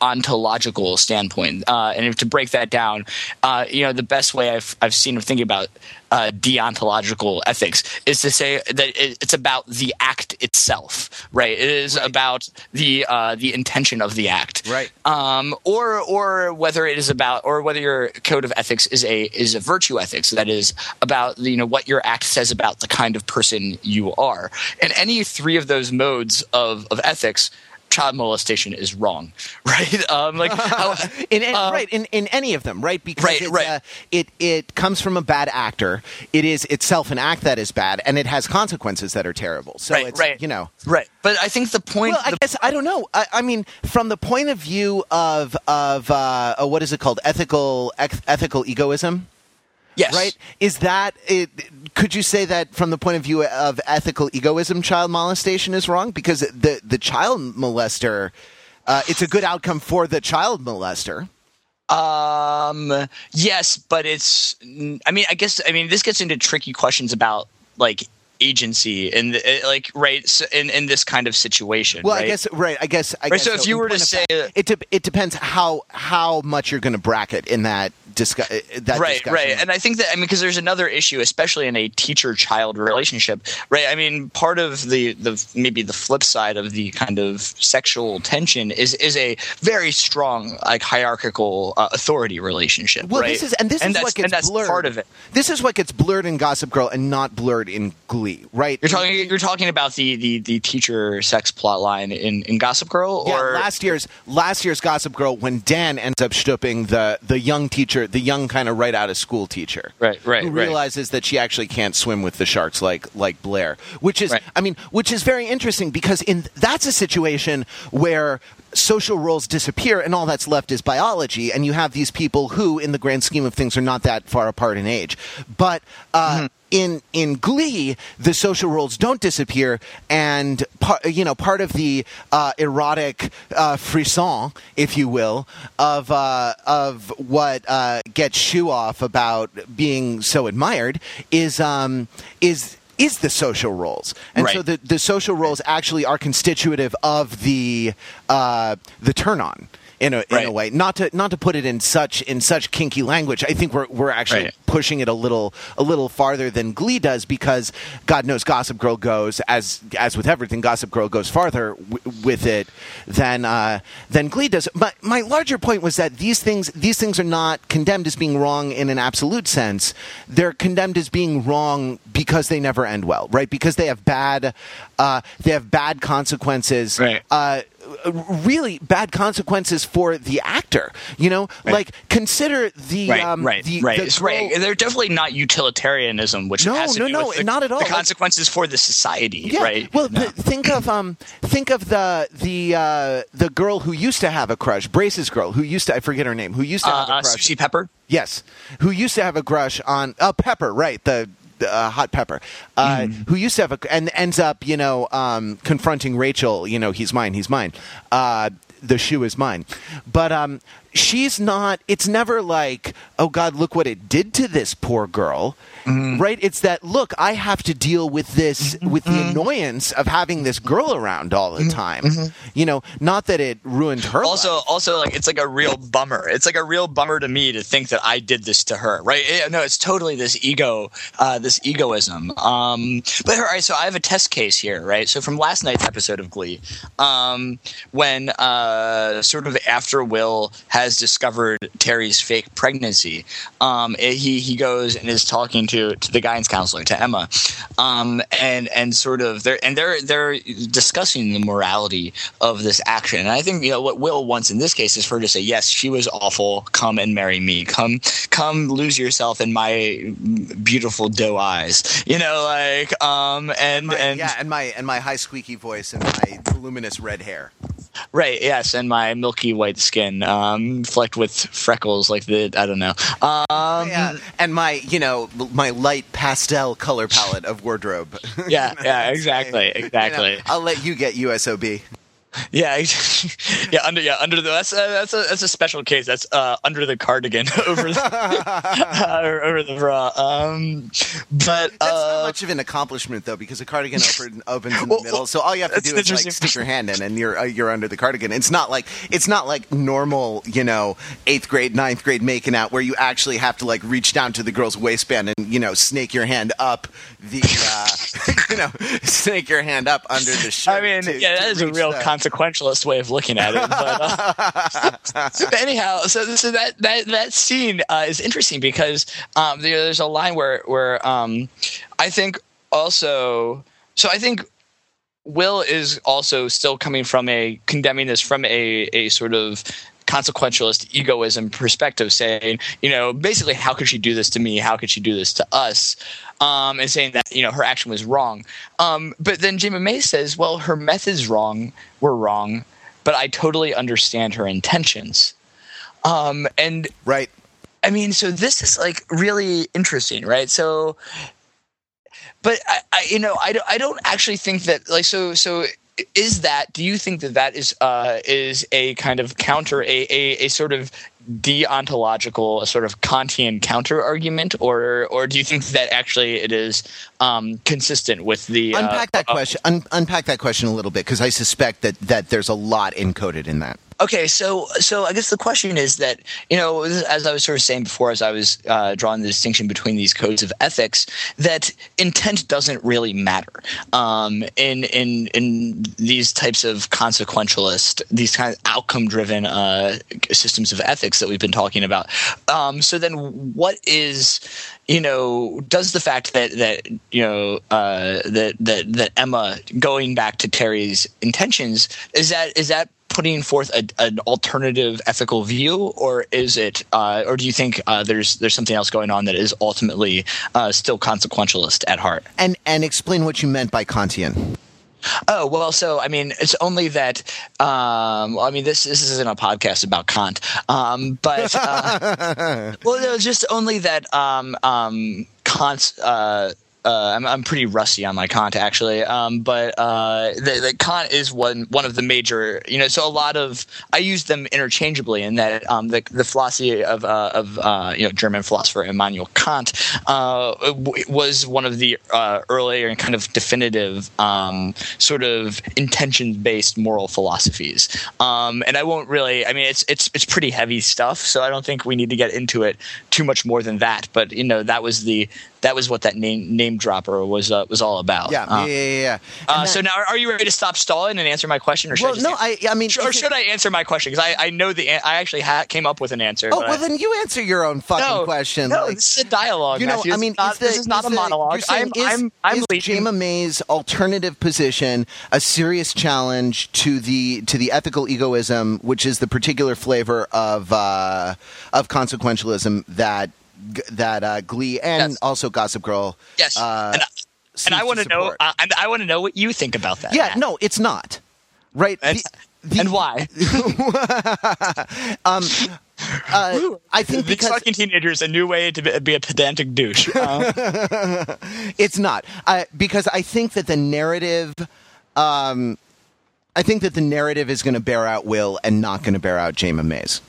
deontological standpoint. Uh, and to break that down, uh, you know, the best way I've I've seen of thinking about uh, deontological ethics is to say that it, it's about the act itself, right? It is about the uh, the intention of the act, Right. Um, or or whether it is about, or whether your code of ethics is a is a virtue ethics that is about you know what your act says about the kind of person you are. And any three of those modes of of ethics. Child molestation is wrong, right? Um, like, how, in any, uh, right in, in any of them right because Right, it's, right. Uh, it it comes from a bad actor it is itself an act that is bad and it has consequences that are terrible so Right, it's right. you know right. But I think the point. well, I the- guess I don't know. I, I mean, from the point of view of of uh, what is it called? Ethical ex- ethical egoism. Yes. Right? Is that it? Could you say that from the point of view of ethical egoism, child molestation is wrong because the the child molester, uh, it's a good outcome for the child molester. Um. Yes, but it's. I mean, I guess. I mean, this gets into tricky questions about like agency and uh, like right so in in this kind of situation. Well, right? I guess right. I guess. I Right, guess so if you were to say- fact, it de- it depends how how much you're going to bracket in that discuss that right discussion. right and i think that i mean because there's another issue especially in a teacher child relationship right i mean part of the the maybe the flip side of the kind of sexual tension is is a very strong like hierarchical uh, authority relationship Well, right this is and this is that's, what gets and that's blurred. part of it This is what gets blurred in Gossip Girl and not blurred in Glee, right? you're talking you're talking about the the, the teacher sex plot line in in gossip girl Yeah, or last year's last year's Gossip Girl when Dan ends up stooping the the young teacher, the young kind of right out of school teacher, Right, right, who right. realizes that she actually can't swim with the sharks like like Blair, which is, Right. I mean, which is very interesting because in that's a situation where social roles disappear and all that's left is biology, and you have these people who, in the grand scheme of things, are not that far apart in age, but. Uh, Mm-hmm. In in Glee, the social roles don't disappear, and part you know part of the uh, erotic uh, frisson, if you will, of uh, of what uh, gets Schue off about being so admired is um, is is the social roles, and so the the social roles actually are constitutive of the uh, the turn on. In a, in a way, not to not to put it in such in such kinky language. I think we're we're actually Right. pushing it a little a little farther than Glee does because God knows Gossip Girl goes as as with everything Gossip Girl goes farther w- with it than uh, than Glee does. But my larger point was that these things these things are not condemned as being wrong in an absolute sense. They're condemned as being wrong because they never end well, right? Because they have bad uh, they have bad consequences. Right. Uh, really bad consequences for the actor. You know, Right. like consider the Right, um, right, the, right, the right. They're definitely not utilitarianism, which No, no, no, the, not at all. The Like- consequences for the society, Yeah. right? Well, No. th- think of um, think of the the uh, the girl who used to have a crush, Brace's girl, who used to I forget her name, who used to have uh, a uh, crush. Susie Pepper. Yes, who used to have a crush on uh, Pepper, right? The uh, hot Pepper, uh, Mm-hmm. who used to have a and ends up, you know, um, confronting Rachel. You know, he's mine, he's mine. Uh, the Schue is mine, but um, she's not. It's never like, oh God, look what it did to this poor girl. Mm-hmm. Right? It's that look. I have to deal with this with the Mm-hmm. annoyance of having this girl around all the time. You know, not that it ruined her. Also, life. also, like it's like a real bummer. It's like a real bummer to me to think that I did this to her, right? Yeah, no, it's totally this ego, uh, this egoism. Um, but all right, so I have a test case here, right? So from last night's episode of Glee, um, when uh, sort of after Will has discovered Terri's fake pregnancy, um, it- he he goes and is talking to to the guidance counselor to Emma, um, and and sort of they're and they're they're discussing the morality of this action. And I think you know what Will wants in this case is for her to say, yes, she was awful. Come and marry me. Come come lose yourself in my beautiful doe eyes. You know, like um and My- and yeah, and my and my high squeaky voice and my voluminous red hair. Right yes and my milky white skin um flecked with freckles like the i don't know um yeah, and my you know my light pastel color palette of wardrobe. yeah yeah exactly You know, exactly I'll let you get USOB. Yeah, yeah, under yeah under the that's uh, that's a that's a special case. That's uh, under the cardigan over the uh, over the bra. Um, but That's not uh, much of an accomplishment though, because the cardigan open, opens in the Well, middle. So all you have to do is like stick your hand in, and you're uh, you're under the cardigan. It's not like it's not like normal, you know, eighth grade, ninth grade making out where you actually have to like reach down to the girl's waistband and you know snake your hand up the uh, you know snake your hand up under the shirt. I mean, to- yeah, that is a real the- consequentialist way of looking at it. But, uh, anyhow, so, so that that that scene uh, is interesting because um, there, there's a line where where um, I think also. So I think Will is also still coming from a condemning this from a a sort of consequentialist egoism perspective, saying, you know, basically, how could she do this to me? How could she do this to us? Um, and saying that you know her action was wrong. Um, but then Jayma Mays says, well, her methods wrong were wrong, but I totally understand her intentions. Um, and right. I I mean, so this is like really interesting, right? So, but I, I you know, I don't, I don't actually think that like so so is that do you think that that is uh, is a kind of counter a, a, a sort of deontological a sort of kantian counter argument or or do you think that actually it is um, consistent with the unpack uh, that question un- unpack that question a little bit because i suspect that that there's a lot encoded in that. Okay, so so I guess the question is that you know, as I was sort of saying before, as I was uh, drawing the distinction between these codes of ethics, that intent doesn't really matter. Um, in in in these types of consequentialist, these kind of outcome-driven uh, systems of ethics that we've been talking about. Um, so then, what is you know, does the fact that that you know uh, that that that Emma going back to Terri's intentions is that is that putting forth a, an alternative ethical view, or is it, uh, or do you think uh, there's there's something else going on that is ultimately uh, still consequentialist at heart? And and explain what you meant by Kantian. Oh well, so I mean, it's only that. Um, well, I mean, this this isn't a podcast about Kant, um, but uh, well, it was just only that um, um, Kant's. Uh, uh, I'm, I'm pretty rusty on my Kant actually, um, but uh, the, the Kant is one one of the major. You know, so a lot of I use them interchangeably in that um, the the philosophy of uh, of uh, you know German philosopher Immanuel Kant uh, was one of the uh, earlier and kind of definitive um, sort of intention based moral philosophies. Um, and I won't really. I mean, it's it's it's pretty heavy stuff, so I don't think we need to get into it too much more than that. But you know, that was the that was what that name name dropper was uh, was all about. Yeah, uh, yeah, yeah. yeah. Uh, so now, are you ready to stop stalling and answer my question, or should well, I no, I, I mean, or should I answer my question? Because I, I know the I actually ha- came up with an answer. Oh well, I, then you answer your own fucking no, question. No, like, this is a dialogue. You know, Matthew. I mean, not, the, this is not a monologue. Saying, I'm, is, I'm, I'm is Mays' alternative position a serious challenge to the to the ethical egoism, which is the particular flavor of uh, of consequentialism that that uh, Glee and yes. also Gossip Girl. Yes, uh, and, and I want to know. Uh, and I want to know what you think about that. Yeah, no, it's not. Right, and, the, the, and why? um, uh, I think because fucking teenagers a new way to be a pedantic douche. Uh, it's not uh, because I think that the narrative. Um, I think that the narrative is going to bear out Will and not going to bear out Jayma Mays.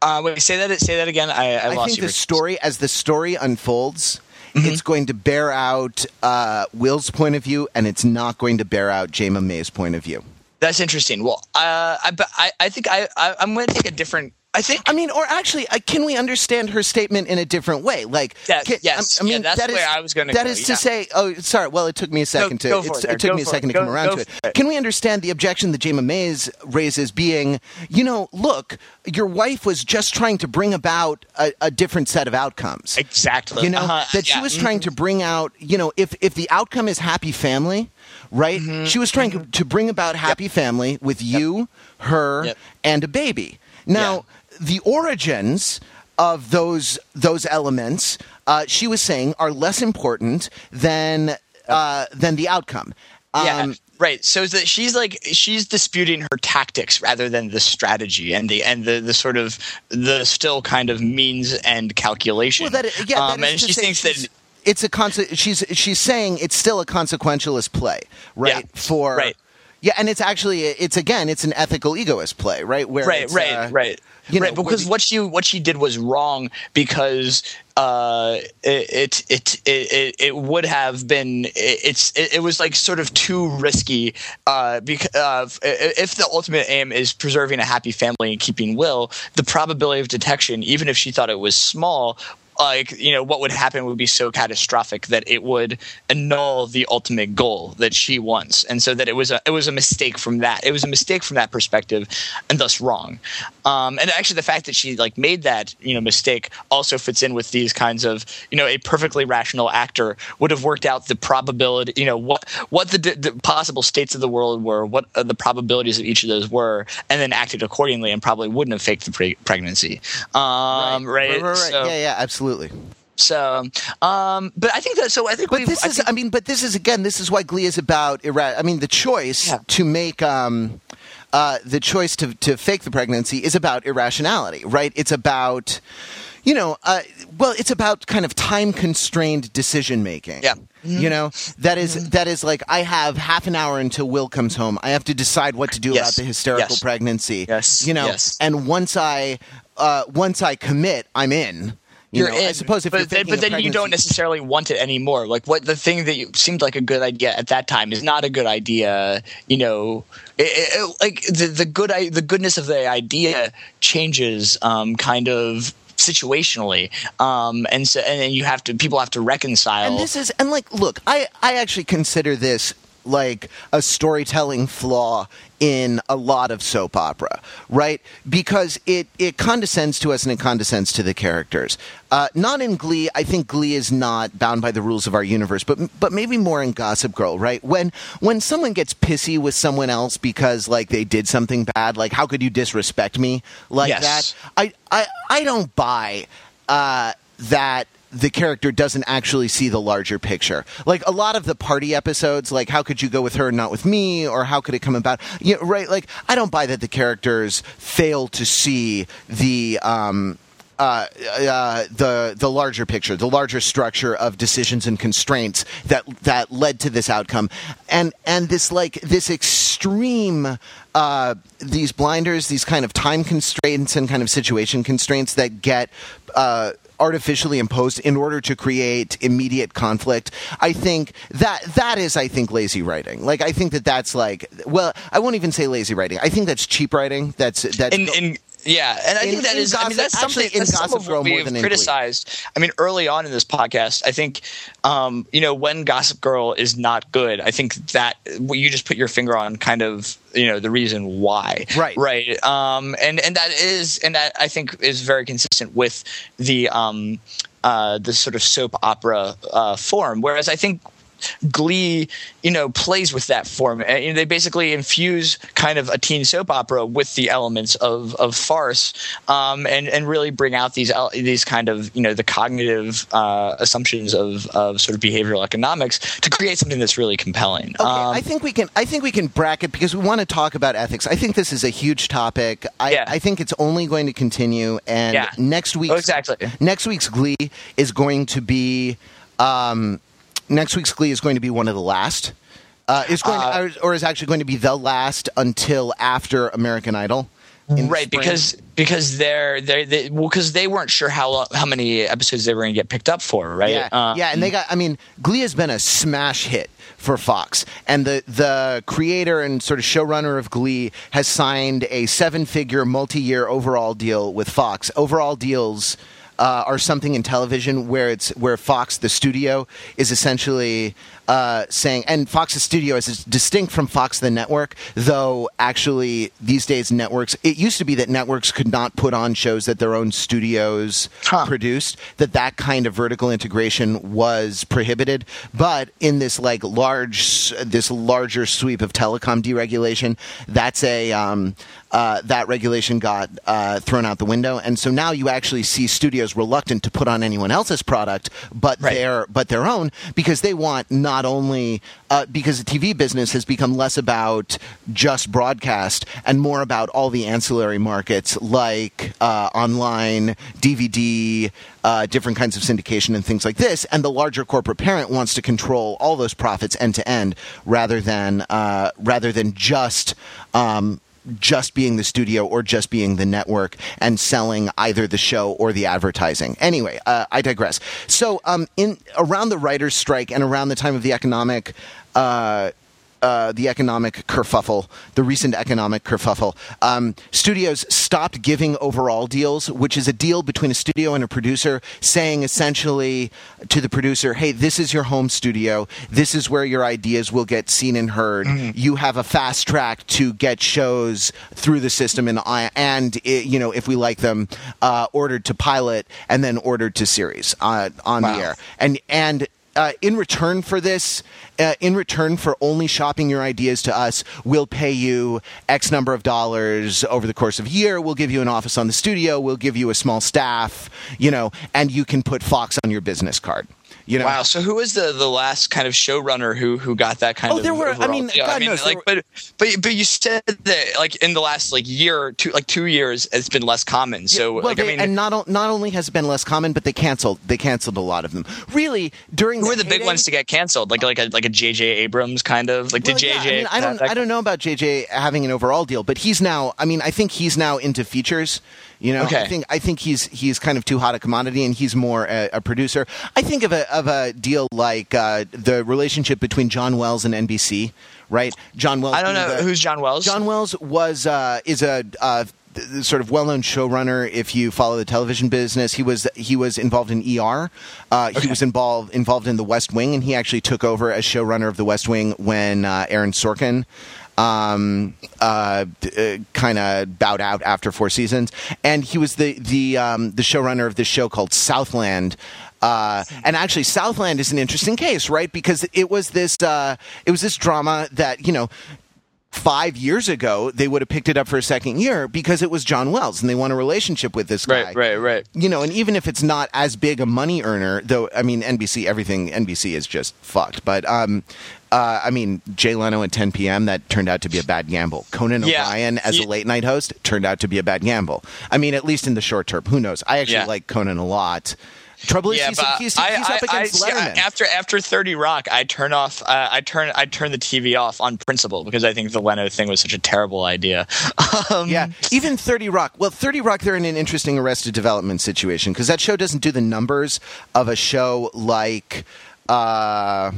Uh, wait, say that. Say that again. I, I, I lost think you. the story, as the story unfolds, Mm-hmm. it's going to bear out uh, Will's point of view, and it's not going to bear out Jayma Mays' point of view. That's interesting. Well, uh, I, I, I think I, I, I'm going to take a different. I think. I mean, or actually, uh, can we understand her statement in a different way? Like, That- can- yes. I mean, Yeah, that's that is- where I was gonna That go, is to say, oh, sorry. Well, it took me a second go to. for it's- it, it took go me a second it, to come go- around go to it. it. Can we understand the objection that Jayma Mays raises being, you know, look, your wife was just trying to bring about a, a different set of outcomes. Exactly. You know Uh-huh. that she Yeah. was trying to bring out. You know, if if the outcome is happy family, right? Mm-hmm. She was trying to, to bring about happy family with you, her, Yep. and a baby. Now, the origins of those those elements, uh, she was saying, are less important than uh, than the outcome. Yeah, Um, right. So that she's like she's disputing her tactics rather than the strategy and the and the, the sort of the still kind of means and calculation. Well, that yeah, um, and she thinks that it's a conse- she's she's saying it's still a consequentialist play, right? Yeah, For right. Yeah, and it's actually it's again it's an ethical egoist play, right? Where right, right, uh, right. you know, right, because what she what she did was wrong because uh, it, it it it it would have been it, it's it, it was like sort of too risky uh, because uh, if the ultimate aim is preserving a happy family and keeping Will, the probability of detection, even if she thought it was small, like you know what would happen would be so catastrophic that it would annul the ultimate goal that she wants. And so that it was a it was a mistake from that it was a mistake from that perspective and thus wrong. Um, and actually the fact that she like made that you know mistake also fits in with these kinds of you know a perfectly rational actor would have worked out the probability you know what what the, the possible states of the world were what uh, the probabilities of each of those were and then acted accordingly and probably wouldn't have faked the pre- pregnancy. Um, right, right, right, right. So- yeah, yeah, absolutely. So, um, but I think that. So I think. But this I is, think- I mean, but this is again, this is why Glee is about. Ira- I mean, the choice Yeah. to make um, uh, the choice to to fake the pregnancy is about irrationality, right? It's about you know, uh, well, it's about kind of time constrained decision making. Yeah. You know, that is that is like I have half an hour until Will comes home. I have to decide what to do Yes. about the hysterical Yes. pregnancy. Yes. You know, Yes. and once I uh, once I commit, I'm in. You You're know, in. I suppose if but then, but then you don't necessarily want it anymore. Like what the thing that you, seemed like a good idea at that time is not a good idea. You know, it, it, like the the good i- the goodness of the idea changes, um, kind of situationally, um, and so and then you have to people have to reconcile. And this is and like look, I I actually consider this like a storytelling flaw in a lot of soap opera, right? Because it it condescends to us and it condescends to the characters. Uh, not in Glee. I think Glee is not bound by the rules of our universe, but but maybe more in Gossip Girl, right? When when someone gets pissy with someone else because like they did something bad, like how could you disrespect me like Yes. that? I I I don't buy uh, that the character doesn't actually see the larger picture. Like a lot of the party episodes, like how could you go with her and not with me, or how could it come about? You know, right? Like I don't buy that the characters fail to see the. Um, uh, uh, the the larger picture, the larger structure of decisions and constraints that that led to this outcome, and and this like this extreme uh, these blinders, these kind of time constraints and kind of situation constraints that get. Artificially imposed in order to create immediate conflict. I think that that is i think lazy writing. Like i think that that's like well i won't even say lazy writing. I think that's cheap writing. That's that's in, in yeah, and I In- think that is. I mean, Gossip- that's something. actually, in that's Gossip Girl more than criticized. I mean, early on in this podcast, I think, um, you know, when Gossip Girl is not good, I think that you just put your finger on kind of you know the reason why. Right. Right. Um, and and that is and that I think is very consistent with the um, uh, the sort of soap opera uh, form. Whereas I think Glee, you know, plays with that form. And, you know, they basically infuse kind of a teen soap opera with the elements of, of farce, um, and and really bring out these these kind of you know the cognitive uh, assumptions of of sort of behavioral economics to create something that's really compelling. Okay, Um, I think we can. I think we can bracket because we want to talk about ethics. I think this is a huge topic. I, Yeah. I think it's only going to continue. And Yeah. next week, Oh, exactly. Next week's Glee is going to be. Um, next week's Glee is going to be one of the last. Uh, is going Uh, or, or is actually going to be the last until after American Idol. right spring. because because they're they they well because they weren't sure how how many episodes they were going to get picked up for right Yeah, Um, yeah, and they got. I mean, Glee has been a smash hit for Fox, and the the creator and sort of showrunner of Glee has signed a seven figure multi year overall deal with Fox. Overall deals. Uh, are something in television where it's where Fox the studio is essentially uh, saying, and Fox's studio is distinct from Fox the network, though actually these days networks. It used to be that networks could not put on shows that their own studios Huh. produced that that kind of vertical integration was prohibited but in this like large this larger sweep of telecom deregulation that's a um, uh, that regulation got uh, thrown out the window and so now you actually see studios reluctant to put on anyone else's product but Right. their but their own because they want not only uh, because the TV business has become less about just broadcast and more about all the ancillary markets like uh, online, DVD, uh, different kinds of syndication and things like this. And the larger corporate parent wants to control all those profits end to end rather than uh, rather than just. Um, just being the studio or just being the network and selling either the show or the advertising. Anyway, uh, I digress. So, um, in around the writers' strike and around the time of the economic. Uh, uh, the economic kerfuffle, the recent economic kerfuffle, um, studios stopped giving overall deals, which is a deal between a studio and a producer, saying essentially to the producer, "Hey, this is your home studio. This is where your ideas will get seen and heard. You have a fast track to get shows through the system, and and i you know if we like them, uh, ordered to pilot and then ordered to series uh, on Wow. the air, and and." Uh, in return for this, uh, in return for only shopping your ideas to us, we'll pay you X number of dollars over the course of a year. We'll give you an office on the studio. We'll give you a small staff, you know, and you can put Fox on your business card. You know, Wow. So who was the the last kind of showrunner who who got that kind Oh, of? Oh, there were- I overall- mean, Yeah, God knows, like, but but but you said that like in the last like year, two like two years, it's been less common. So well, like they, I mean, and not not only has it been less common, but they canceled they canceled a lot of them. Really, during who are the big ones to get canceled? Like like a like a J.J. Abrams kind of like Well, did yeah, J.J. I, mean, I don't. that- I don't know about JJ having an overall deal, but he's now. I mean, I think he's now into features. You know, Okay. I think I think he's he's kind of too hot a commodity, and he's more a, a producer. I think of a of a deal like uh, the relationship between John Wells and NBC. Right, John Wells. I don't know the- who's John Wells. John Wells was uh, is a uh, sort of well-known showrunner. If you follow the television business, he was he was involved in ER. Uh, He was involved involved in The West Wing, and he actually took over as showrunner of The West Wing when uh, Aaron Sorkin. Um, uh, uh, kind of bowed out after four seasons, and he was the the um, the showrunner of this show called Southland, uh, and actually, Southland is an interesting case, right? Because it was this uh, it was this drama that you know five years ago they would have picked it up for a second year because it was John Wells and they want a relationship with this guy. right, right, right. You know, and even if it's not as big a money earner, though, I mean, NBC, everything NBC is just fucked. But um, uh, I mean, Jay Leno at 10 p.m. that turned out to be a bad gamble. Conan Yeah. O'Brien as a late night host turned out to be a bad gamble. I mean, at least in the short term. Who knows? I actually Yeah. like Conan a lot. Trouble is, Yeah, he's, he's, he's I, up I, against I, Letterman. after after Thirty Rock, I turn off. Uh, I turn I turn the TV off on principle because I think the Leno thing was such a terrible idea. Um, Yeah, even Thirty Rock. Well, Thirty Rock, they're in an interesting Arrested Development situation because that show doesn't do the numbers of a show like. Uh,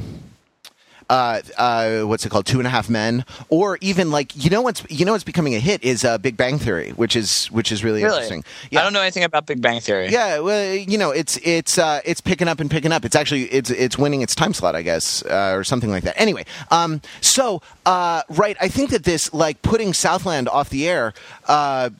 uh, uh, what's it called? Two and a Half Men, or even like you know what's you know what's becoming a hit is uh, Big Bang Theory, which is which is really, really. interesting. I don't know anything about Big Bang Theory. Yeah, well, you know, it's it's uh, it's picking up and picking up. It's actually it's it's winning its time slot, I guess, uh, or something like that. Anyway, um, so uh, right, I think that this like putting Southland off the air, uh,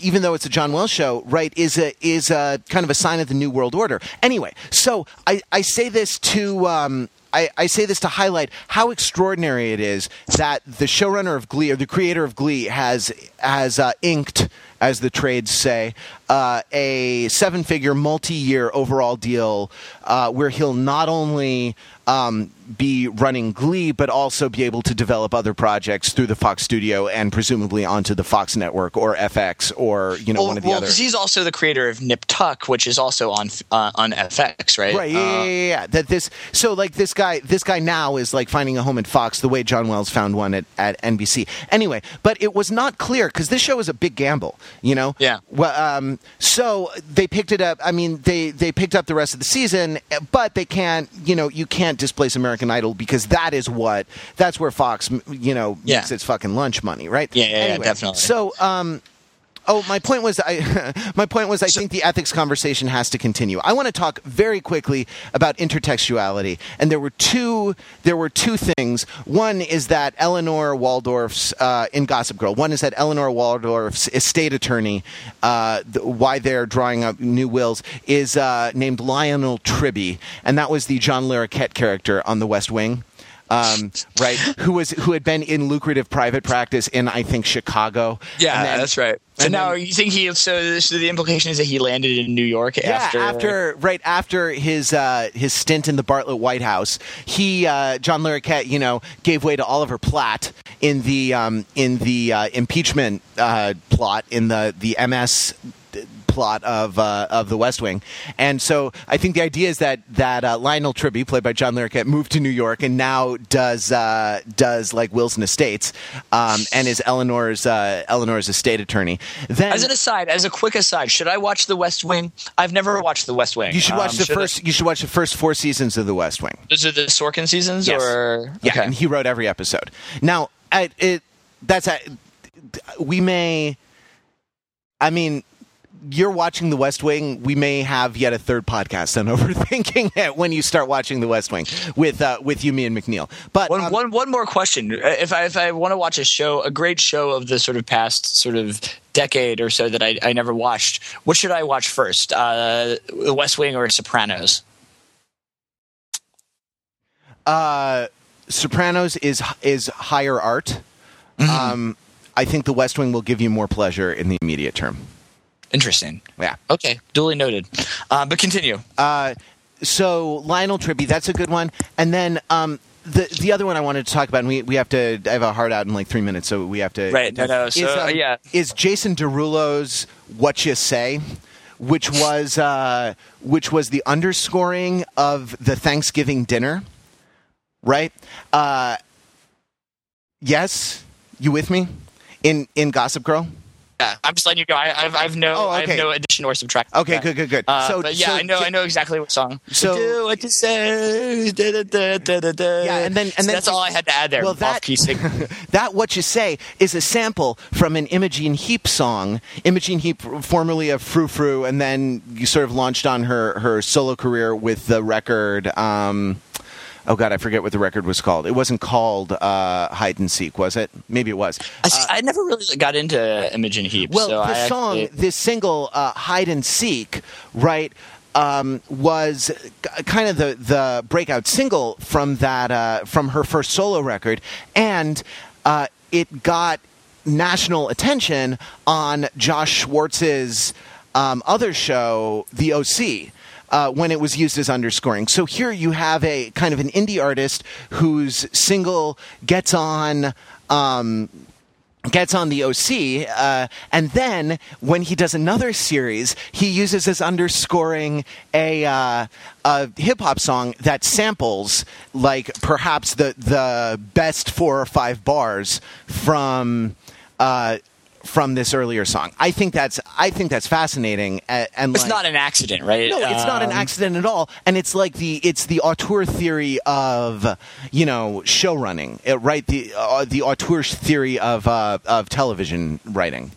even though it's a John Wells show, right, is a is a kind of a sign of the new world order. Anyway, so I I say this to. Um, I, I say this to highlight how extraordinary it is that the showrunner of Glee or the creator of Glee has has uh, inked, as the trades say, uh, a seven-figure, multi-year overall deal uh, where he'll not only um, be running Glee but also be able to develop other projects through the Fox Studio and presumably onto the Fox Network or FX or you know Well, one of the well, other. because he's also the creator of Nip Tuck, which is also on uh, on FX, right? Right. Yeah, Uh, yeah, yeah, yeah. That this. So like this guy, this guy now is like finding a home at Fox the way John Wells found one at, at NBC. Anyway, but it was not clear because this show is a big gamble. You know. Yeah. Well, um, so they picked it up. I mean, they they picked up the rest of the season, but they can't. You know, you can't displace American Idol because that is what that's where Fox, you know, Yeah. makes its fucking lunch money, right? Yeah, yeah, yeah, Anyway, definitely. So, um, Oh, my point was I my point was I think the ethics conversation has to continue. I want to talk very quickly about intertextuality. And there were two there were two things. One is that Eleanor Waldorf's uh, in Gossip Girl. One is that Eleanor Waldorf's estate attorney uh, the, why they're drawing up new wills is uh, named Lionel Tribbey, and that was the John Larroquette character on The West Wing um, right? Who was who had been in lucrative private practice in I think Chicago. Yeah, then- that's right. So and now then- you think he? So, so the implication is that he landed in New York Yeah, after. after, right after his uh, his stint in the Bartlet White House, he uh, John Larroquette, you know, gave way to Oliver Platt in the um, in the uh, impeachment uh, plot in the the MS plot of uh, of the West Wing, and so I think the idea is that that uh, Lionel Tribbey, played by John Larroquette, moved to New York and now does uh, does like wills and estates, um, and is Eleanor's uh, Eleanor's estate attorney. Then As an aside, as a quick aside, should I watch The West Wing? I've never watched The West Wing. you should watch Um, the should I- first. You should watch the first four seasons of The West Wing. Those are the Sorkin seasons, Yes. or Yeah, okay. and he wrote every episode. Now, I, it that's a, we may. I mean, you're watching The West Wing. We may have yet a third podcast on overthinking it when you start watching The West Wing with uh, with you, me, and McNeil. But One, um, one, one more question. If I if I want to watch a show, a great show of the sort of past sort of decade or so that I, I never watched, what should I watch first? Uh, the West Wing or Sopranos? uh, Sopranos is is higher art. Mm-hmm. Um, I think The West Wing will give you more pleasure in the immediate term. Interesting. Yeah. Okay, duly noted. Uh, but continue. Uh, so Lionel Tribbey, that's a good one. And then um, the the other one I wanted to talk about, and we, we have to. I have a hard out in like three minutes, so we have to. Right. No. No. is, So um, yeah. is Jason Derulo's "What You Say," which was uh, which was the underscoring of the Thanksgiving dinner, right? Uh, yes, you with me in in Gossip Girl? Yeah, I'm just letting you go. I, I've, I've no, Oh, I have no addition or subtraction. Okay, good, good, good. Uh, so, but yeah, so I know, I know exactly what song. So- do what you say. Da, da, da, da, da, da. Yeah, and then- and So then- that's all I had to add there. Well, that- that what you say is a sample from an Imogen Heap song. Imogen Heap, formerly of Frou Frou, and then you sort of launched on her her solo career with the record. Um, oh God, I forget what the record was called. It wasn't called uh, Hide and Seek, was it? Maybe it was. I, see, I never really got into Imogen Heap. Well, so the I song, actually- this single, uh, "Hide and Seek," right, um, was kind of the the breakout single from that uh, from her first solo record, and uh, it got national attention on Josh Schwartz's um, other show, The OC. Uh, when it was used as underscoring. So here you have a kind of an indie artist whose single gets on um, gets on the OC, uh, and then when he does another series, he uses as underscoring a, uh, a hip hop song that samples like perhaps the the best four or five bars from. Uh, from this earlier song, I think that's I think that's fascinating, and, and it's like- not an accident, right? no, it's not an Um, accident at all, and it's like the it's the auteur theory of you know show running, right? The uh, the auteur theory of uh, of television writing.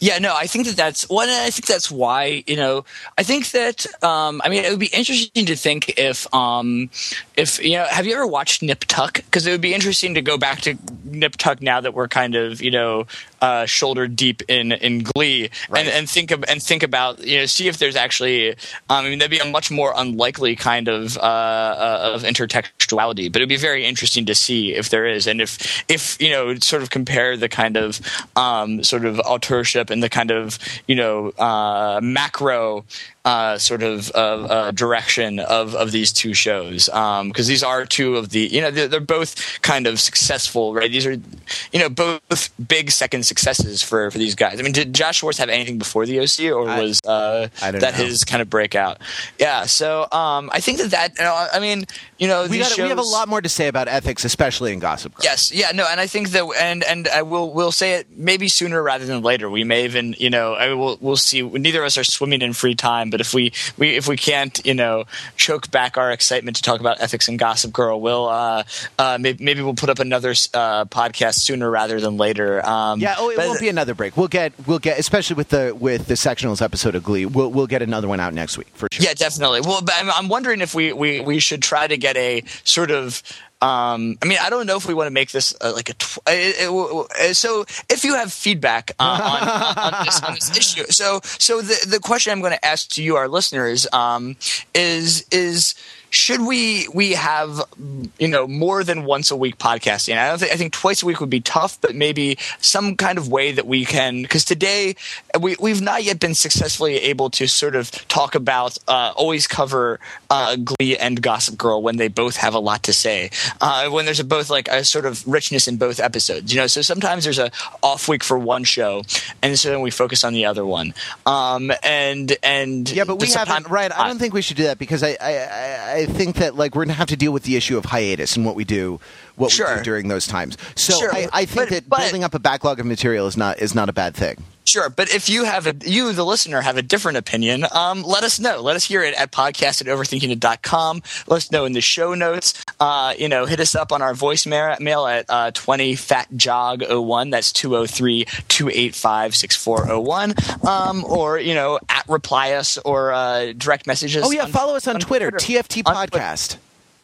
Yeah, no, I think that that's one. I think that's why you know. I think that um, I mean it would be interesting to think if um, if you know. Have you ever watched Nip Tuck? Because it would be interesting to go back to Nip Tuck now that we're kind of you know uh, shoulder deep in in Glee Right. and and think of, and think about you know see if there's actually. Um, I mean that'd be a much more unlikely kind of uh, uh, of intertextuality, but it'd be very interesting to see if there is and if if you know sort of compare the kind of um, sort of authorship and the kind of you know uh, macro uh, sort of uh, uh, direction of, of these two shows because these are two of the you know they're, they're both kind of successful right these are you know both big second successes for, for these guys I mean did Josh Schwartz have anything before the OC or I- was uh, that know. his kind of breakout yeah so um, I think that that you know, I mean you know We these got we have a lot more to say about ethics, especially in Gossip Girl. Yes, yeah, no, and I think that, and and I will will say it maybe sooner rather than later. We may even, you know, I will we'll see. Neither of us are swimming in free time, but if we we if we can't, you know, choke back our excitement to talk about ethics and Gossip Girl, we'll uh, uh maybe, maybe we'll put up another uh, podcast sooner rather than later. Um, Yeah, oh, it but- won't be another break. We'll get we'll get especially with the with the sectionals episode of Glee. We'll we'll get another one out next week for sure. Yeah, definitely. Well, but I'm, I'm wondering if we, we, we should try to get a sort of. Um, I mean, I don't know if we want to make this uh, like a. Tw- uh, it- it- uh, so, if you have feedback uh, on, on, this, on this issue, so so the the question I'm going to ask to you, our listeners, um, is is should we we have you know more than once a week podcasting? I don't think I think twice a week would be tough, but maybe some kind of way that we can because today we we've not yet been successfully able to sort of talk about uh, always cover uh, Glee and Gossip Girl when they both have a lot to say. Uh, when there's a, both like a sort of richness in both episodes, you know. So sometimes there's a off week for one show, and so then we focus on the other one. Um, and and Yeah, but we haven't. Right, I don't think we should do that because I, I, I- I think that like we're gonna have to deal with the issue of hiatus and what we do, what we do during those times. So Sure, I, I think but- that but- building up a backlog of material is not is not a bad thing. Sure, but if you have a you, the listener, have a different opinion, um, let us know. Let us hear it at podcast at overthinkingit.com. Let us know in the show notes. Uh, you know, hit us up on our voicemail mail at uh, 20 fat jog 01. That's 203 285 6401. Um, or, you know, at reply us or uh, direct messages. Oh yeah, on- follow us on, Twitter, TFT On Twitter.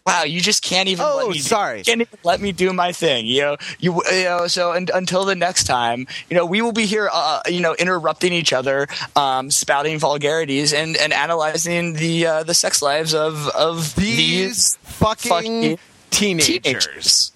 Wow, you just can't even. Oh, let me sorry. can't even let me do my thing. You know, you, you know. So un, until the next time, you know, we will be here. Uh, you know, interrupting each other, um, spouting vulgarities, and and analyzing the uh, the sex lives of of These fucking fucking teenagers. teenagers.